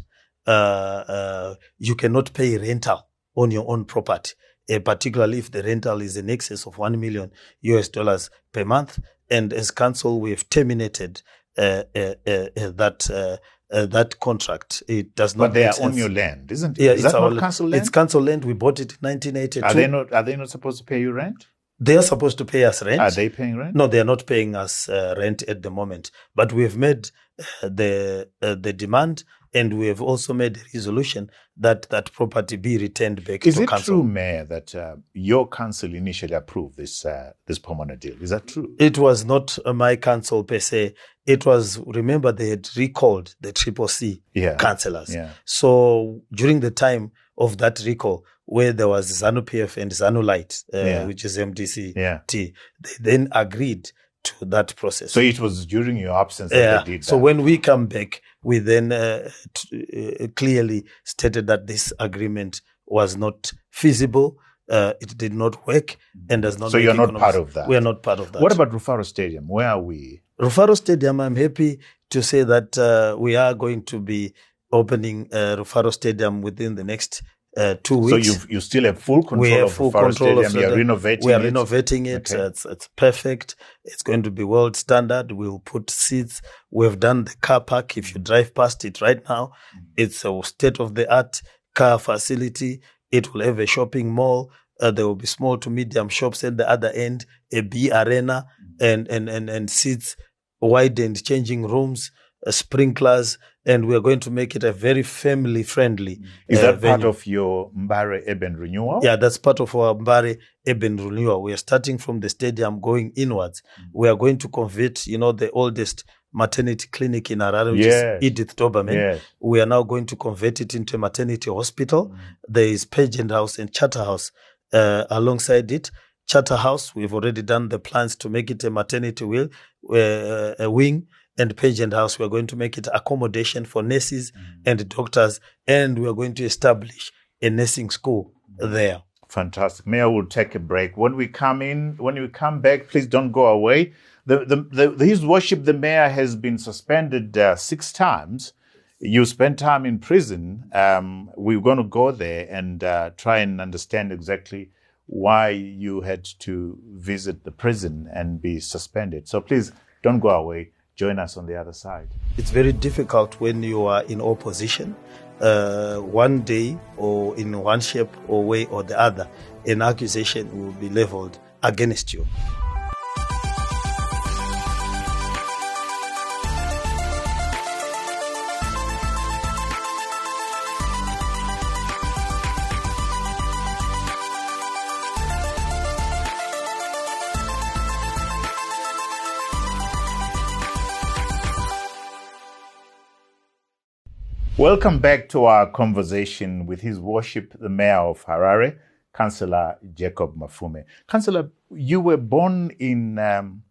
Speaker 2: Uh, uh, you cannot pay rental on your own property, uh, particularly if the rental is in excess of one million US dollars per month. And as council, we have terminated uh, uh, uh, that uh, that contract. It does not.
Speaker 1: But they are on your land, isn't it?
Speaker 2: Yeah,
Speaker 1: Is
Speaker 2: it's
Speaker 1: that
Speaker 2: our
Speaker 1: not council land?
Speaker 2: It's council land. We bought it in 1982.
Speaker 1: are they not? Are they not supposed to pay you rent?
Speaker 2: They are supposed to pay us rent.
Speaker 1: Are they paying rent?
Speaker 2: No, they are not paying us uh, rent at the moment, but we have made uh, the uh, the demand, and we have also made a resolution that that property be returned back
Speaker 1: Is
Speaker 2: to
Speaker 1: it
Speaker 2: council.
Speaker 1: true, Mayor, that uh, your council initially approved this uh, this Pomona deal? Is that true?
Speaker 2: It was not uh, my council per se. It was remember they had recalled the triple C
Speaker 1: Yeah.
Speaker 2: councillors.
Speaker 1: Yeah.
Speaker 2: So during the time of that recall, where there was ZANU PF and ZANU Light, uh,
Speaker 1: Yeah.
Speaker 2: which is MDC, they then agreed to that process.
Speaker 1: So it was during your absence that
Speaker 2: Yeah.
Speaker 1: they did that.
Speaker 2: So when we come back, we then uh, t- uh, clearly stated that this agreement was not feasible. Uh, it did not work and does not.
Speaker 1: So you're not part of that?
Speaker 2: We are not part of that.
Speaker 1: what about Rufaro Stadium? Where are we?
Speaker 2: Rufaro Stadium? I'm happy to say that uh, we are going to be opening uh, Rufaro Stadium within the next uh, two weeks.
Speaker 1: So you you still have full control
Speaker 2: we have
Speaker 1: of
Speaker 2: full control
Speaker 1: Stadium.
Speaker 2: of
Speaker 1: You're renovating
Speaker 2: We are
Speaker 1: it.
Speaker 2: renovating it.
Speaker 1: Okay.
Speaker 2: It's it's perfect. It's going to be world standard. We'll put seats. We've done the car park. If you drive past it right now, it's a state of the art car facility. It will have a shopping mall. Uh, there will be small to medium shops at the other end, a B arena, and and and and seats, wide and changing rooms, uh, sprinklers, and we are going to make it a very family friendly.
Speaker 1: Is
Speaker 2: uh,
Speaker 1: that part of your Mbare urban renewal?
Speaker 2: Yeah, that's part of our Mbare urban renewal. We are starting from the stadium going inwards. We are going to convert, you know, the oldest maternity clinic in Harare, which
Speaker 1: Yes.
Speaker 2: is Edith Opperman.
Speaker 1: Yes.
Speaker 2: We are now going to convert it into a maternity hospital. There is Pageant House and Charter House uh, alongside it. Charter House, we've already done the plans to make it a maternity uh, a wing. And Pageant House, we are going to make it accommodation for nurses and doctors. And we are going to establish a nursing school there.
Speaker 1: Fantastic. Mayor will take a break. When we come in, when we come back, please don't go away. The, the, the, his worship, the mayor, has been suspended uh, six times. You spent time in prison. Um, we're going to go there and uh, try and understand exactly why you had to visit the prison and be suspended. So please don't go away. Join us on the other side.
Speaker 2: It's very difficult when you are in opposition. Uh, one day, or in one shape or way or the other, an accusation will be leveled against you.
Speaker 1: Welcome back to our conversation with His Worship, the Mayor of Harare, Councillor Jacob Mafume. Councillor, you were born in. Um,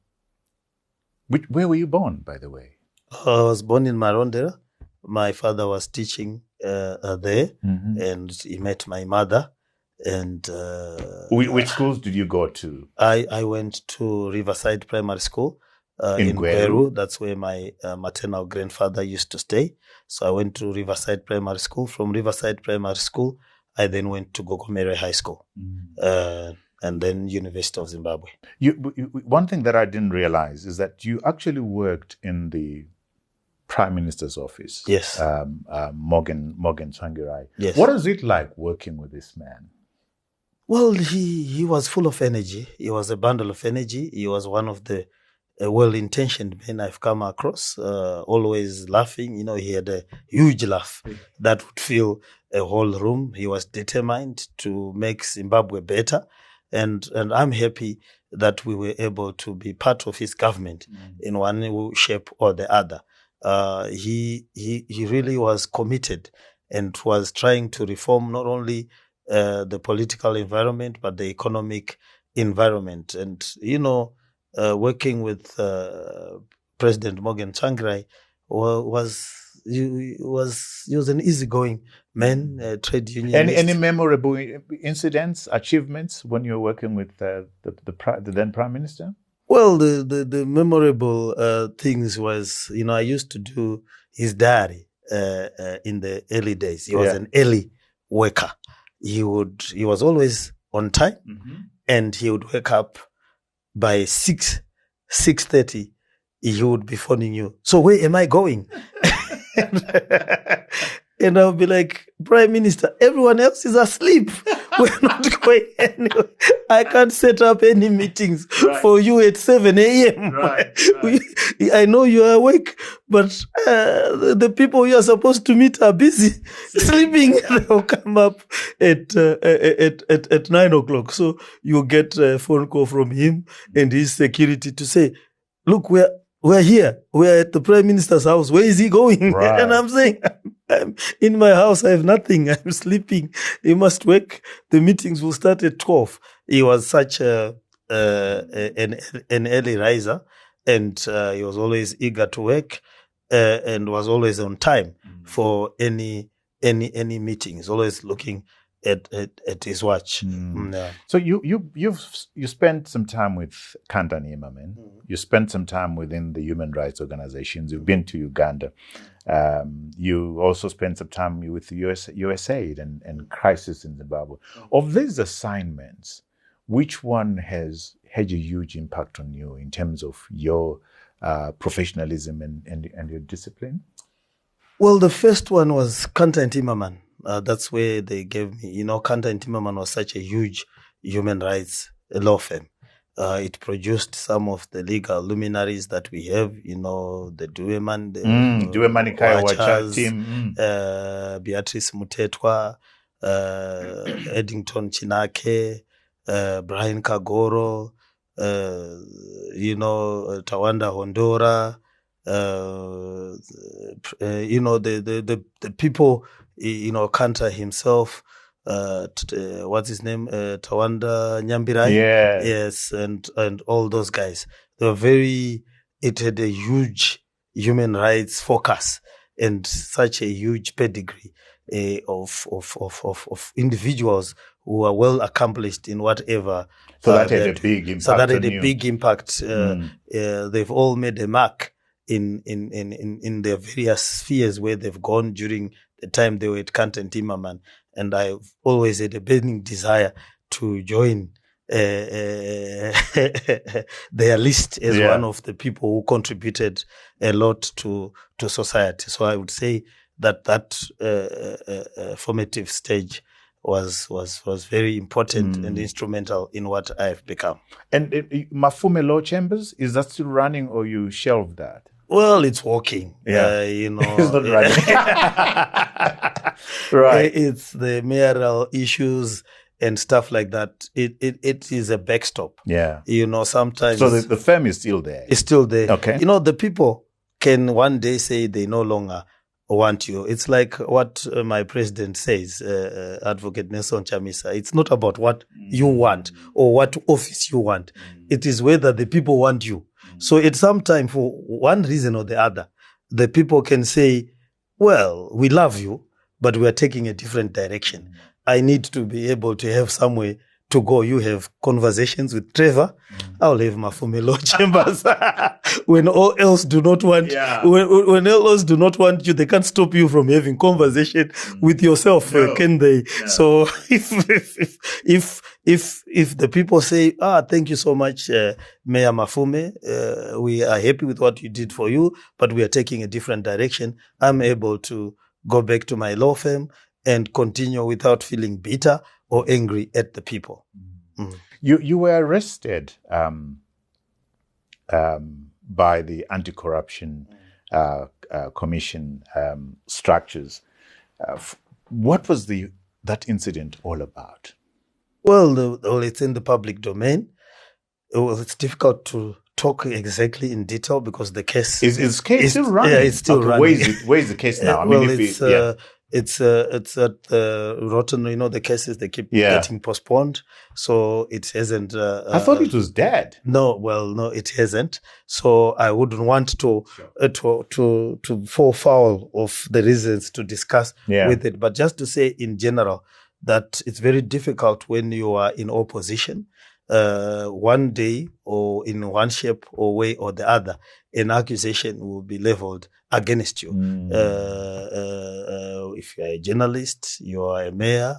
Speaker 1: which, where were you born, by the way?
Speaker 2: I was born in Marondera. My father was teaching uh, uh, there, and he met my mother. And uh,
Speaker 1: Which, which schools did you go to?
Speaker 2: I, I went to Riverside Primary School uh,
Speaker 1: In
Speaker 2: in,
Speaker 1: Gweru?
Speaker 2: Gweru. That's where my uh, maternal grandfather used to stay. So I went to Riverside Primary School. From Riverside Primary School, I then went to Gokomere High School uh, and then University of Zimbabwe.
Speaker 1: You, you, one thing that I didn't realize is that you actually worked in the Prime Minister's office.
Speaker 2: Yes.
Speaker 1: Um, uh, Morgan Morgan Tsvangirai.
Speaker 2: Yes.
Speaker 1: What is it like working with this man?
Speaker 2: Well, he, he was full of energy. He was a bundle of energy. He was one of the well-intentioned men I've come across, uh, always laughing. You know, he had a huge laugh that would fill a whole room. He was determined to make Zimbabwe better. And, and I'm happy that we were able to be part of his government in one shape or the other. Uh, he, he, he really was committed and was trying to reform not only uh, the political environment, but the economic environment. And, you know, uh, working with uh, President Morgan Tsvangirai was, he was, he was an easygoing man, uh, trade union.
Speaker 1: Any, any memorable incidents, achievements when you were working with uh, the, the, pri- the then Prime Minister?
Speaker 2: Well, the, the, the memorable uh, things was, you know, I used to do his diary uh, uh, in the early days. He was
Speaker 1: Yeah.
Speaker 2: an early worker. He would, he was always on time and he would wake up by 6, 6.30. He would be phoning you. So where am I going? and I'll be like, Prime Minister, everyone else is asleep. We're not going anywhere. I can't set up any meetings
Speaker 1: Right.
Speaker 2: for you at 7 a.m.
Speaker 1: Right,
Speaker 2: We- I know you are awake, but uh, the, people you are supposed to meet are busy sleeping. They'll come up at, uh, at, at, at 9 o'clock. So you get a phone call from him and his security to say, look, we're, we're here. We're at the prime minister's house. Where is he going?
Speaker 1: Right.
Speaker 2: and I'm saying, I'm in my house. I have nothing. I'm sleeping. He must work. The meetings will start at 12. He was such a, uh, an, an early riser and uh, he was always eager to work uh, and was always on time for any, any, any meetings, always looking at, at, at his watch. Mm, yeah.
Speaker 1: So you you you've you spent some time with Kantor Immerman. You spent some time within the human rights organizations. You've been to Uganda. Um, you also spent some time with US, USAID and, and crisis in Zimbabwe. Of these assignments, which one has had a huge impact on you in terms of your uh, professionalism and, and, and your discipline?
Speaker 2: Well, the first one was Kantor and Immerman. Uh, that's where they gave me, you know, Kantor and Immerman was such a huge human rights law firm. Uh, it produced some of the legal luminaries that we have, you know, the Dueman, the
Speaker 1: Mm, Due Manikai Wacha
Speaker 2: Wachas,
Speaker 1: team. Mm.
Speaker 2: uh, Beatrice Mtetwa, uh, Eddington Chinake, uh, Brian Kagoro, uh, you know, Tawanda Hondora, uh, uh, you know, the, the, the, the people, you know, Kantor himself, uh, t- uh, what's his name? Uh, Tawanda Nyambirai.
Speaker 1: Yeah.
Speaker 2: Yes, and and all those guys. They were very. It had a huge human rights focus and such a huge pedigree uh, of, of of of of individuals who are well accomplished in whatever.
Speaker 1: So
Speaker 2: uh,
Speaker 1: that had a big impact.
Speaker 2: so that had a big impact. Uh,
Speaker 1: Mm.
Speaker 2: uh, they've all made a mark in, in, in, in, in their various spheres where they've gone during the time they were at Kantor and Immerman. And I've always had a burning desire to join uh, uh, their list as
Speaker 1: Yeah.
Speaker 2: one of the people who contributed a lot to, to society. So I would say that that uh, uh, uh, formative stage was was was very important and
Speaker 1: Mm.
Speaker 2: instrumental in what I've become.
Speaker 1: And uh, Mafume Law Chambers, is that still running or you shelved that?
Speaker 2: Well, it's working.
Speaker 1: Yeah.
Speaker 2: Uh, you know,
Speaker 1: It's not running. right.
Speaker 2: It's the mayoral issues and stuff like that. It it, it is a backstop.
Speaker 1: Yeah.
Speaker 2: You know, sometimes
Speaker 1: So the, the firm is still there.
Speaker 2: it's still there.
Speaker 1: Okay.
Speaker 2: You know, the people can one day say they no longer want you. It's like what uh, my president says, uh, uh, Advocate Nelson Chamisa. It's not about what you want or what office you want. It is whether the people want you. So at some time, for one reason or the other, the people can say, well, we love you, but we are taking a different direction. I need to be able to have somewhere to go. You have conversations with Trevor. I'll have Law Chambers. when all else do not want,
Speaker 1: Yeah.
Speaker 2: when, when all else do not want you, they can't stop you from having conversation with yourself, uh,
Speaker 1: No.
Speaker 2: can they? So if, if, if, if, if if the people say, ah, thank you so much, uh, Mayor Mafume, uh, we are happy with what you did for you, but we are taking a different direction. I'm able to go back to my law firm and continue without feeling bitter or angry at the people.
Speaker 1: You you were arrested um, um, by the anti-corruption uh, uh, commission um, structures. Uh, f- what was the that incident all about?
Speaker 2: Well, the, well, it's in the public domain. Well, it's difficult to talk exactly in detail because the case
Speaker 1: Is is case
Speaker 2: It's-
Speaker 1: still running?
Speaker 2: yeah, it's still
Speaker 1: Okay,
Speaker 2: running.
Speaker 1: Where is it? Where is the case now?
Speaker 2: Uh,
Speaker 1: I
Speaker 2: well,
Speaker 1: mean, if
Speaker 2: it's
Speaker 1: we, yeah.
Speaker 2: uh, it's uh, it's at the Rotten. You know, the cases they keep
Speaker 1: Yeah.
Speaker 2: getting postponed, so it hasn't. Uh,
Speaker 1: I thought
Speaker 2: uh,
Speaker 1: it was dead.
Speaker 2: No, well, no, it hasn't. So I wouldn't want to uh, to to to fall foul of the reasons to discuss
Speaker 1: Yeah.
Speaker 2: with it. But just to say in general that it's very difficult when you are in opposition. Uh, one day or in one shape or way or the other, an accusation will be leveled against you.
Speaker 1: Mm.
Speaker 2: Uh, uh, uh, if you are a journalist, you are a mayor,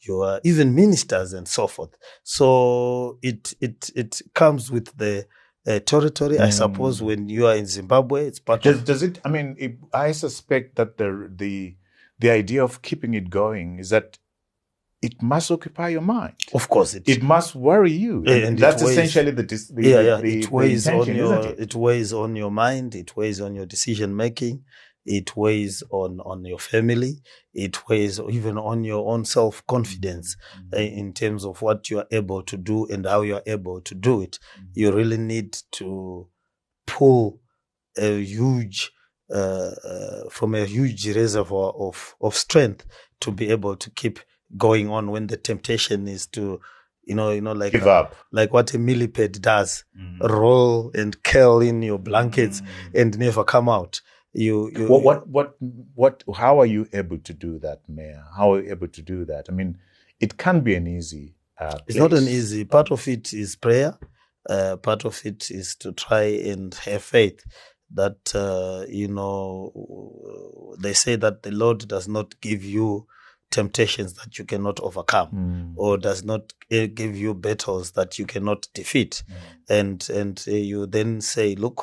Speaker 2: you are even ministers and so forth. So it it it comes with the uh, territory, I
Speaker 1: Mm.
Speaker 2: suppose. When you are in Zimbabwe, it's part
Speaker 1: Does,
Speaker 2: of
Speaker 1: does it? I mean, it, I suspect that the the the idea of keeping it going is that it must occupy your mind.
Speaker 2: of course it.
Speaker 1: It must worry you.
Speaker 2: Yeah, and
Speaker 1: that's
Speaker 2: weighs-
Speaker 1: essentially the, the
Speaker 2: yeah, yeah.
Speaker 1: the-
Speaker 2: it weighs on your
Speaker 1: it?
Speaker 2: it weighs on your mind. It weighs on your decision making. It weighs on on your family. It weighs even on your own self confidence uh, in terms of what you are able to do and how you are able to do it. You really need to pull a huge uh, uh, from a huge reservoir of of strength to be able to keep going on when the temptation is to you know you know like
Speaker 1: Give
Speaker 2: uh,
Speaker 1: up.
Speaker 2: like what a millipede does roll and curl in your blankets and never come out you, you
Speaker 1: What, what, what, what, how are you able to do that, Mayor? How are you able to do that? I mean, it can be an easy. Uh,
Speaker 2: It's not an easy. Part of it is prayer. Uh, part of it is to try and have faith that uh, you know. They say that the Lord does not give you temptations that you cannot overcome,
Speaker 1: Mm.
Speaker 2: or does not give you battles that you cannot defeat, and and uh, you then say, look,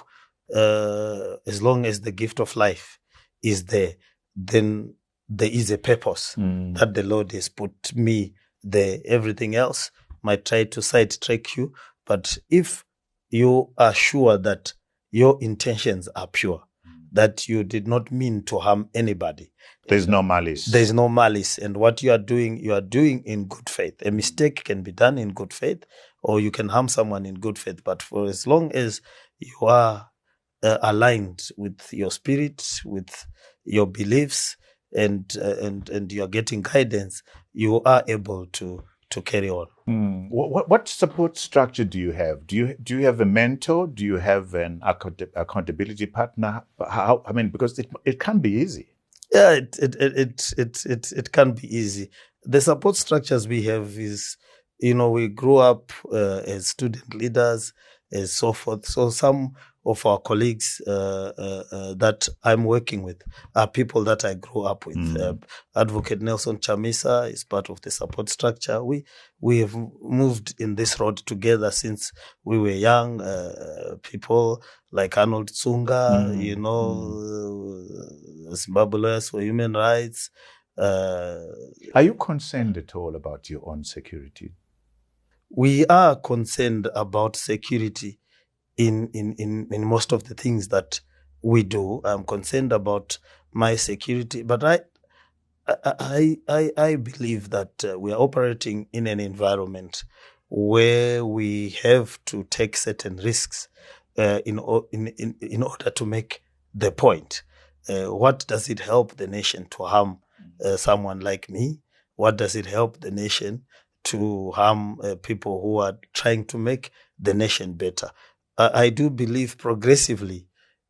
Speaker 2: uh, as long as the gift of life is there, then there is a purpose
Speaker 1: Mm.
Speaker 2: that the Lord has put me there. Everything else might try to sidetrack you, But if you are sure that your intentions are pure, that you did not mean to harm anybody,
Speaker 1: There's no malice.
Speaker 2: there's no malice. And what you are doing, you are doing in good faith. A mistake can be done in good faith, or you can harm someone in good faith. But for as long as you are uh, aligned with your spirit, with your beliefs, and uh, and and you are getting guidance, you are able to to carry on.
Speaker 1: Mm. What, what, what support structure do you have? Do you do you have a mentor? Do you have an account- accountability partner? How I mean, because it it can be easy.
Speaker 2: Yeah, it it it it it it, it can be easy. The support structures we have is, you know, we grew up uh, as student leaders, and so forth. So some of our colleagues uh, uh, uh, that I'm working with are people that I grew up with.
Speaker 1: Mm.
Speaker 2: Uh, Advocate Nelson Chamisa is part of the support structure. We we have moved in this road together since we were young. Uh, people like Arnold Tsunga,
Speaker 1: Mm.
Speaker 2: you know, uh, Zimbabwe Lawyers for Human Rights. Uh,
Speaker 1: Are you concerned at all about your own security?
Speaker 2: we are concerned about security in, in, in, in most of the things that we do. I'm concerned about my security, but I, I, I, I believe that uh, we are operating in an environment where we have to take certain risks uh, in, in, in, order to make the point. Uh, what does it help the nation to harm uh, someone like me? What does it help the nation to harm uh, people who are trying to make the nation better? I, I do believe progressively,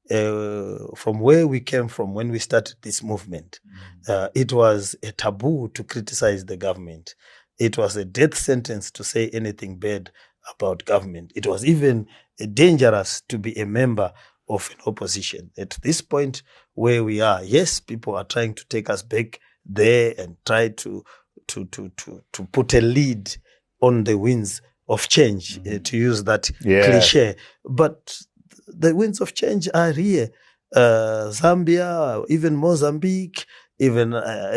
Speaker 2: uh, from where we came from when we started this movement, uh, it was a taboo to criticize the government. It was a death sentence to say anything bad about government. It was even uh, dangerous to be a member of an opposition. At this point where we are, yes, people are trying to take us back there and try to to to to to put a lead on the winds of change, uh, to use that
Speaker 1: Yeah.
Speaker 2: cliche. But the winds of change are here. Uh, Zambia, even Mozambique, even uh,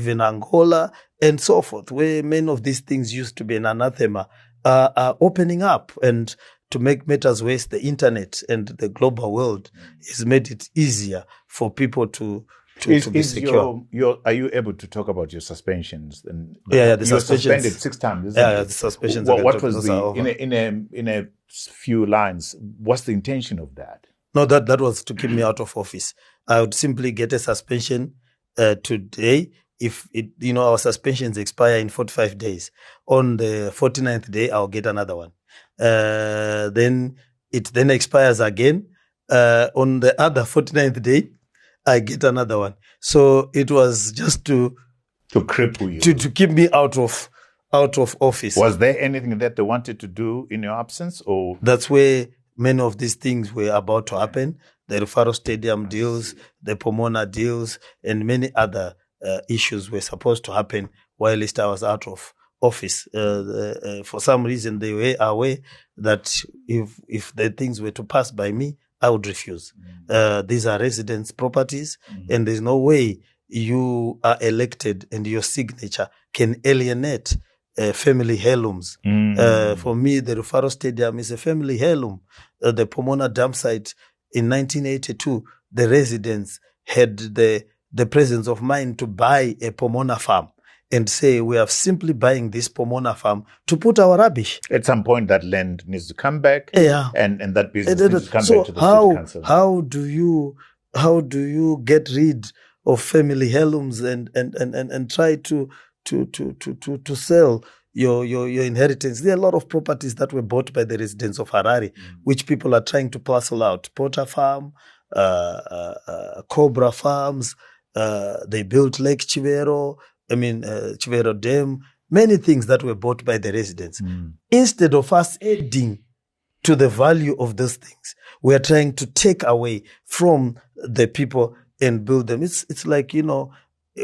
Speaker 2: even Angola, and so forth, where many of these things used to be an anathema, uh, are opening up. And to make matters worse, the internet and the global world has made it easier for people to to,
Speaker 1: Is,
Speaker 2: to be
Speaker 1: is
Speaker 2: secure.
Speaker 1: your, your are you able to talk about your suspensions? And
Speaker 2: Yeah, yeah, the
Speaker 1: you
Speaker 2: suspensions-
Speaker 1: suspended six times. Isn't
Speaker 2: Yeah,
Speaker 1: it?
Speaker 2: yeah, the suspensions
Speaker 1: What, what was the in a, in a in a few lines? What's the intention of that?
Speaker 2: No, that, that was to keep me out of office. I would simply get a suspension uh, today. If it, you know, our suspensions expire in 45 days. On the 49th day, I'll get another one. Uh, then it then expires again. Uh, on the other 49th day, I get another one. So it was just to,
Speaker 1: To cripple you.
Speaker 2: to, to keep me out of, out of office.
Speaker 1: was there anything that they wanted to do in your absence, or
Speaker 2: That's where many of these things were about to happen. The Rufaro Stadium deals, the Pomona deals, and many other uh, issues were supposed to happen while I was out of office. Uh, uh, for some reason, they were aware that if if the things were to pass by me, I would refuse. Uh, these are residents' properties, and there's no way you are elected and your signature can alienate uh, family heirlooms.
Speaker 1: Mm.
Speaker 2: Uh, for me, the Rufaro Stadium is a family heirloom. Uh, the Pomona dam site in 1982, the residents had the, the presence of mind to buy a Pomona farm and say, we are simply buying this Pomona farm to put our rubbish.
Speaker 1: at some point that land needs to come back,
Speaker 2: Yeah.
Speaker 1: and and that business
Speaker 2: And
Speaker 1: needs to come
Speaker 2: so
Speaker 1: back to the
Speaker 2: how
Speaker 1: city council.
Speaker 2: how do you how do you get rid of family heirlooms and and and and, and try to to to to to to sell your, your your inheritance. There are a lot of properties that were bought by the residents of Harare, which people are trying to parcel out. Potter Farm, uh, uh, uh, Cobra Farms. Uh, they built Lake Chivero. I mean uh, Chivero Dam. Many things that were bought by the residents.
Speaker 1: Mm.
Speaker 2: Instead of us adding to the value of those things. We are trying to take away from the people and build them. It's it's like you know,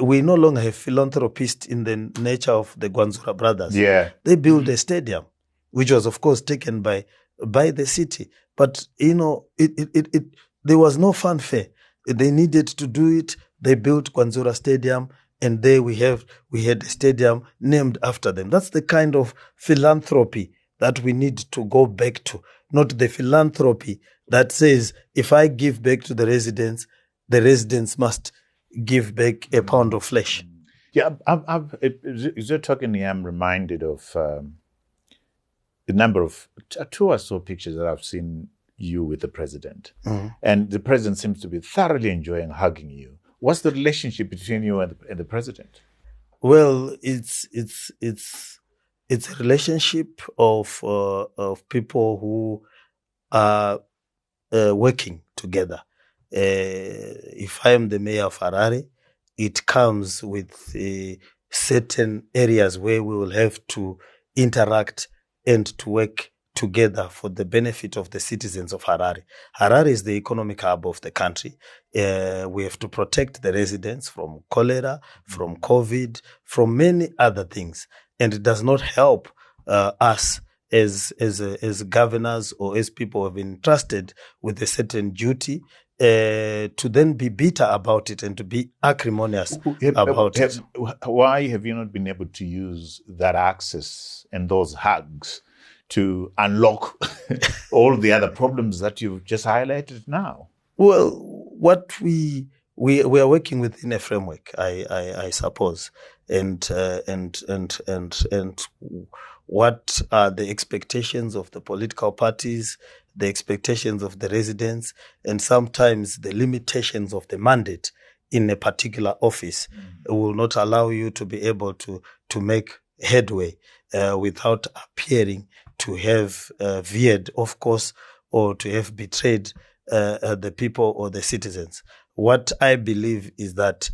Speaker 2: we no longer have philanthropists in the nature of the Gwanzura brothers.
Speaker 1: Yeah.
Speaker 2: They built a stadium, which was of course taken by by the city. But you know, it it, it, it there was no fanfare. They needed to do it. They built Gwanzura Stadium, and there we have we had a stadium named after them. That's the kind of philanthropy that we need to go back to, not the philanthropy that says if I give back to the residents, the residents must give back a pound of flesh.
Speaker 1: Yeah, I've, I've, it, as you're talking I'm reminded of um, a number of two or so pictures that I've seen you with the president. And the president seems to be thoroughly enjoying hugging you. What's the relationship between you and the, and the president?
Speaker 2: Well, it's it's it's it's a relationship of uh, of people who are uh, working together. Uh, if I am the mayor of Harare, it comes with uh, certain areas where we will have to interact and to work together for the benefit of the citizens of Harare. Harare is the economic hub of the country. Uh, we have to protect the residents from cholera, from COVID, from many other things. And it does not help uh, us as as uh, as governors or as people who have been entrusted with a certain duty uh, to then be bitter about it and to be acrimonious about
Speaker 1: Have-
Speaker 2: it.
Speaker 1: Why have you not been able to use that access and those hugs to unlock all the other problems that you've just highlighted now?
Speaker 2: Well, what we we we are working within a framework, I I, I suppose, and uh, and and and and what are the expectations of the political parties, the expectations of the residents, and sometimes the limitations of the mandate in a particular office will not allow you to be able to to make headway uh, without appearing to have uh, veered off course or to have betrayed uh, uh, the people or the citizens. What I believe is that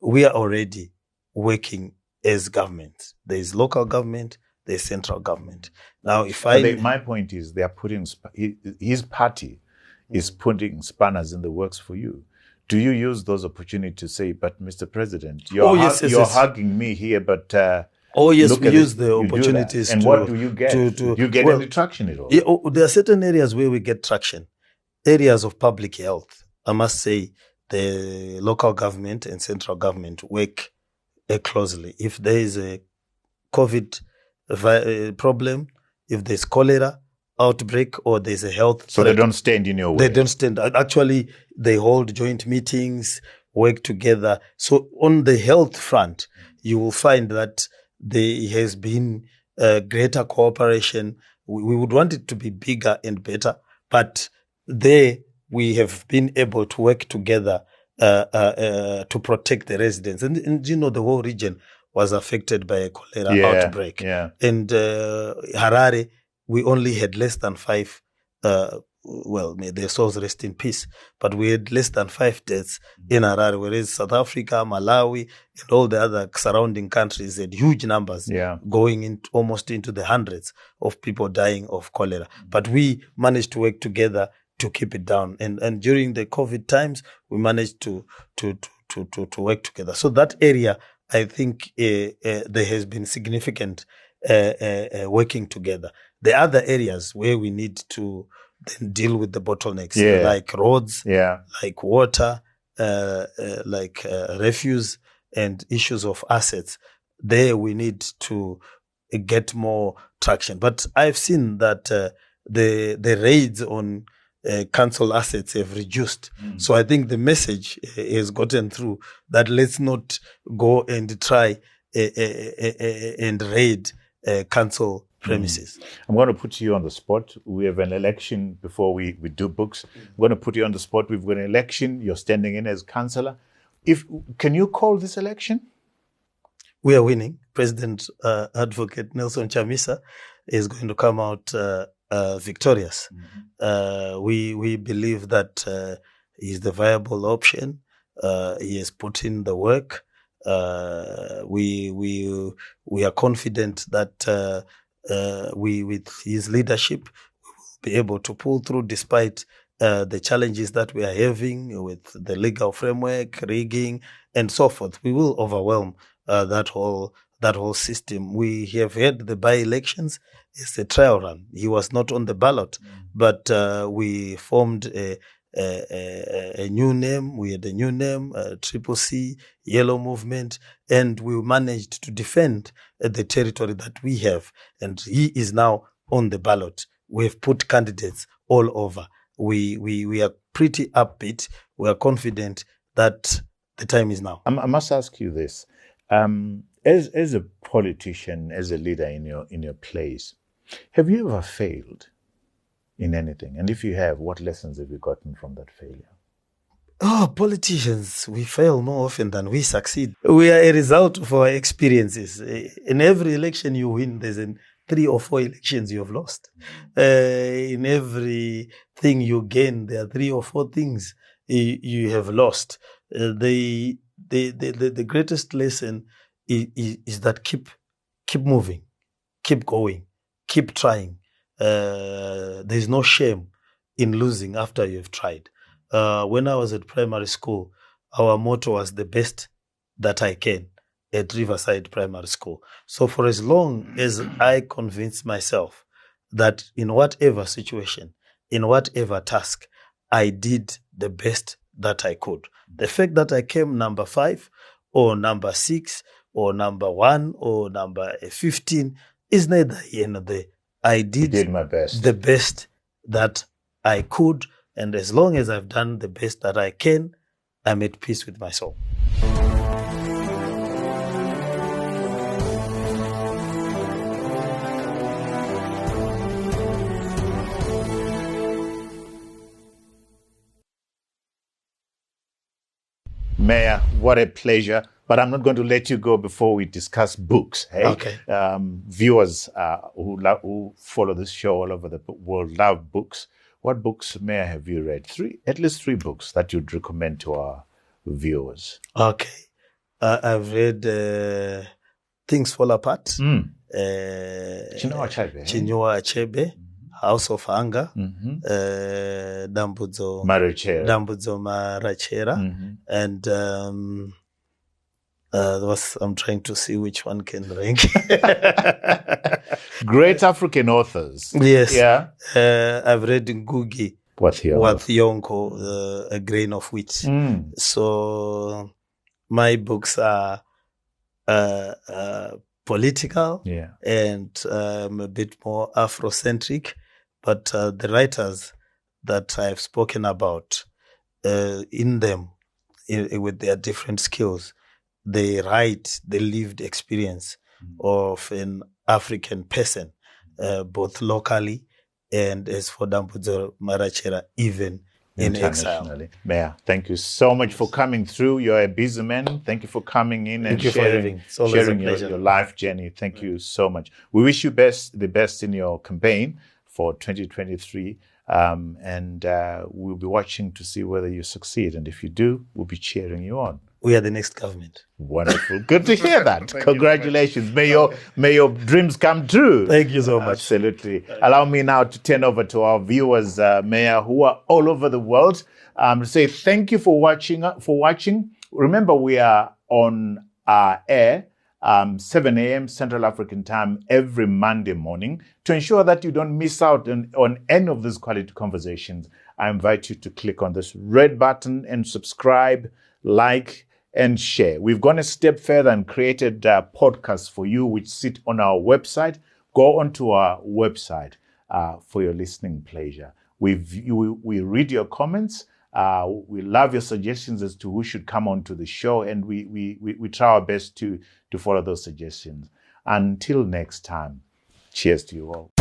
Speaker 2: we are already working as government. There is local government, there is central government. Now, if I
Speaker 1: they- my point is, they are putting his party is putting spanners in the works for you. Do you use those opportunities to say, "But Mr. President, you're,
Speaker 2: Oh, yes, yes,
Speaker 1: you're
Speaker 2: yes.
Speaker 1: hugging me here, but uh,
Speaker 2: oh yes,
Speaker 1: look
Speaker 2: we use
Speaker 1: it,
Speaker 2: the
Speaker 1: you do that."
Speaker 2: opportunities.
Speaker 1: And
Speaker 2: to,
Speaker 1: what do you get?
Speaker 2: to- to-
Speaker 1: you get
Speaker 2: well,
Speaker 1: any traction at all?
Speaker 2: Yeah, oh, there are certain areas where we get traction. Areas of public health. I must say the local government and central government work uh, closely. If there is a COVID vi- uh, problem, if there's cholera outbreak or there's a health
Speaker 1: so they don't stand in your way.
Speaker 2: they don't stand. Actually, they hold joint meetings, work together. So on the health front, you will find that there has been uh, greater cooperation. We, we would want it to be bigger and better, but there we have been able to work together uh, uh, uh, to protect the residents. And, and you know, the whole region was affected by a cholera
Speaker 1: yeah,
Speaker 2: outbreak
Speaker 1: Yeah.
Speaker 2: and uh, Harare, we only had less than five. Well, may their souls rest in peace. But we had less than five deaths in Harare, whereas South Africa, Malawi, and all the other surrounding countries had huge numbers
Speaker 1: Yeah.
Speaker 2: going in almost into the hundreds of people dying of cholera. But we managed to work together to keep it down. And and during the COVID times, we managed to to to to to, to work together. So that area, I think, uh, uh, there has been significant uh, working together. The other areas where we need to then deal with the bottlenecks,
Speaker 1: Yeah.
Speaker 2: like roads,
Speaker 1: Yeah.
Speaker 2: like water, uh, uh, like uh, refuse, and issues of assets. There we need to get more traction. But I've seen that uh, the the raids on uh, council assets have reduced. So I think the message uh, has gotten through that let's not go and try and raid uh, council premises.
Speaker 1: I'm going to put you on the spot. We have an election before we, we do books. I'm going to put you on the spot. We've got an election. You're standing in as councillor. If can you call this election?
Speaker 2: we are winning. President uh, Advocate Nelson Chamisa is going to come out uh, uh, victorious. Uh, we we believe that uh, he's the viable option. Uh, he has put in the work. Uh, we we we are confident that uh, uh, we with his leadership will be able to pull through despite. Uh, the challenges that we are having with the legal framework, rigging, and so forth, we will overwhelm uh, that whole that whole system. We have had the by-elections. It's a trial run. He was not on the ballot, but uh, we formed a, a, a, new name. We had a new name, uh, Triple C, Yellow Movement, and we managed to defend uh, the territory that we have. And he is now on the ballot. We've put candidates all over. We, we, we are pretty upbeat. We are confident that the time is now.
Speaker 1: I I must ask you this. Um, as, as a politician, as a leader in your, in your place, have you ever failed in anything? And if you have, what lessons have you gotten from that failure?
Speaker 2: Oh, politicians, we fail more often than we succeed. We are a result of our experiences. In every election you win, there's an three or four elections you have lost. Uh, in every thing you gain, there are three or four things you, have lost. Uh, the, the, the, the, the greatest lesson is, is, is that keep, keep moving, keep going, keep trying. Uh, there's no shame in losing after you've tried. Uh, when I was at primary school, our motto was the best that I can at Riverside Primary School. So for as long as I convince myself that in whatever situation, in whatever task, I did the best that I could. The fact that I came number five or number six or number one or number 15 is neither here nor there. I did
Speaker 1: did my best.
Speaker 2: the best that I could. And as long as I've done the best that I can, I'm at peace with my soul.
Speaker 1: Mayor, what a pleasure. But I'm not going to let you go before we discuss books. Hey?
Speaker 2: Okay.
Speaker 1: Um, viewers uh, who, lo- who follow this show all over the world love books. What books, may I have you read? Three, at least three books that you'd recommend to our viewers.
Speaker 2: Okay. Uh, I've read uh, Things Fall Apart.
Speaker 1: Mm.
Speaker 2: Uh,
Speaker 1: Chinua Achebe, eh?
Speaker 2: Chinua Achebe, House of Hunger,
Speaker 1: Mhm.
Speaker 2: uh, Dambudzo. Dambudzo Marechera,
Speaker 1: Mhm.
Speaker 2: and um, uh, was, I'm trying to see which one can rank.
Speaker 1: Great African authors.
Speaker 2: yes.
Speaker 1: Yeah.
Speaker 2: Uh, I've read Ngugi?
Speaker 1: wa
Speaker 2: Thiong'o, uh, A Grain of Wheat.
Speaker 1: Mm.
Speaker 2: So my books are uh, uh, political
Speaker 1: Yeah.
Speaker 2: and um, a bit more Afrocentric, but uh, the writers that I've spoken about uh, in them, i with their different skills, they write the lived experience of an African person, uh, both locally and as for Dambudzo Marechera, even in exile.
Speaker 1: Mayor, thank you so much for coming through. You're a busy man. Thank you for coming in and
Speaker 2: you
Speaker 1: sharing,
Speaker 2: having. It's always a
Speaker 1: sharing your, your life journey. Thank you so much. We wish you best the best in your campaign for 2023. Um, and uh, we'll be watching to see whether you succeed. And if you do, we'll be cheering you on.
Speaker 2: We are the next government.
Speaker 1: Wonderful. Good to hear that. Congratulations. May your may your dreams come true.
Speaker 2: Thank you so much.
Speaker 1: Absolutely. Allow me now to turn over to our viewers, uh, Mayor, who are all over the world. Um, to say thank you for watching. uh, For watching. Remember, we are on our air. Um, 7 a.m. Central African time every Monday morning. To ensure that you don't miss out on, on any of these quality conversations, I invite you to click on this red button and subscribe, like, and share. We've gone a step further and created uh, podcasts for you, which sit on our website. Go onto our website uh, for your listening pleasure. We've, we we read your comments. Uh, we love your suggestions as to who should come onto the show, and we, we, we, we try our best to, to follow those suggestions. Until next time, cheers to you all.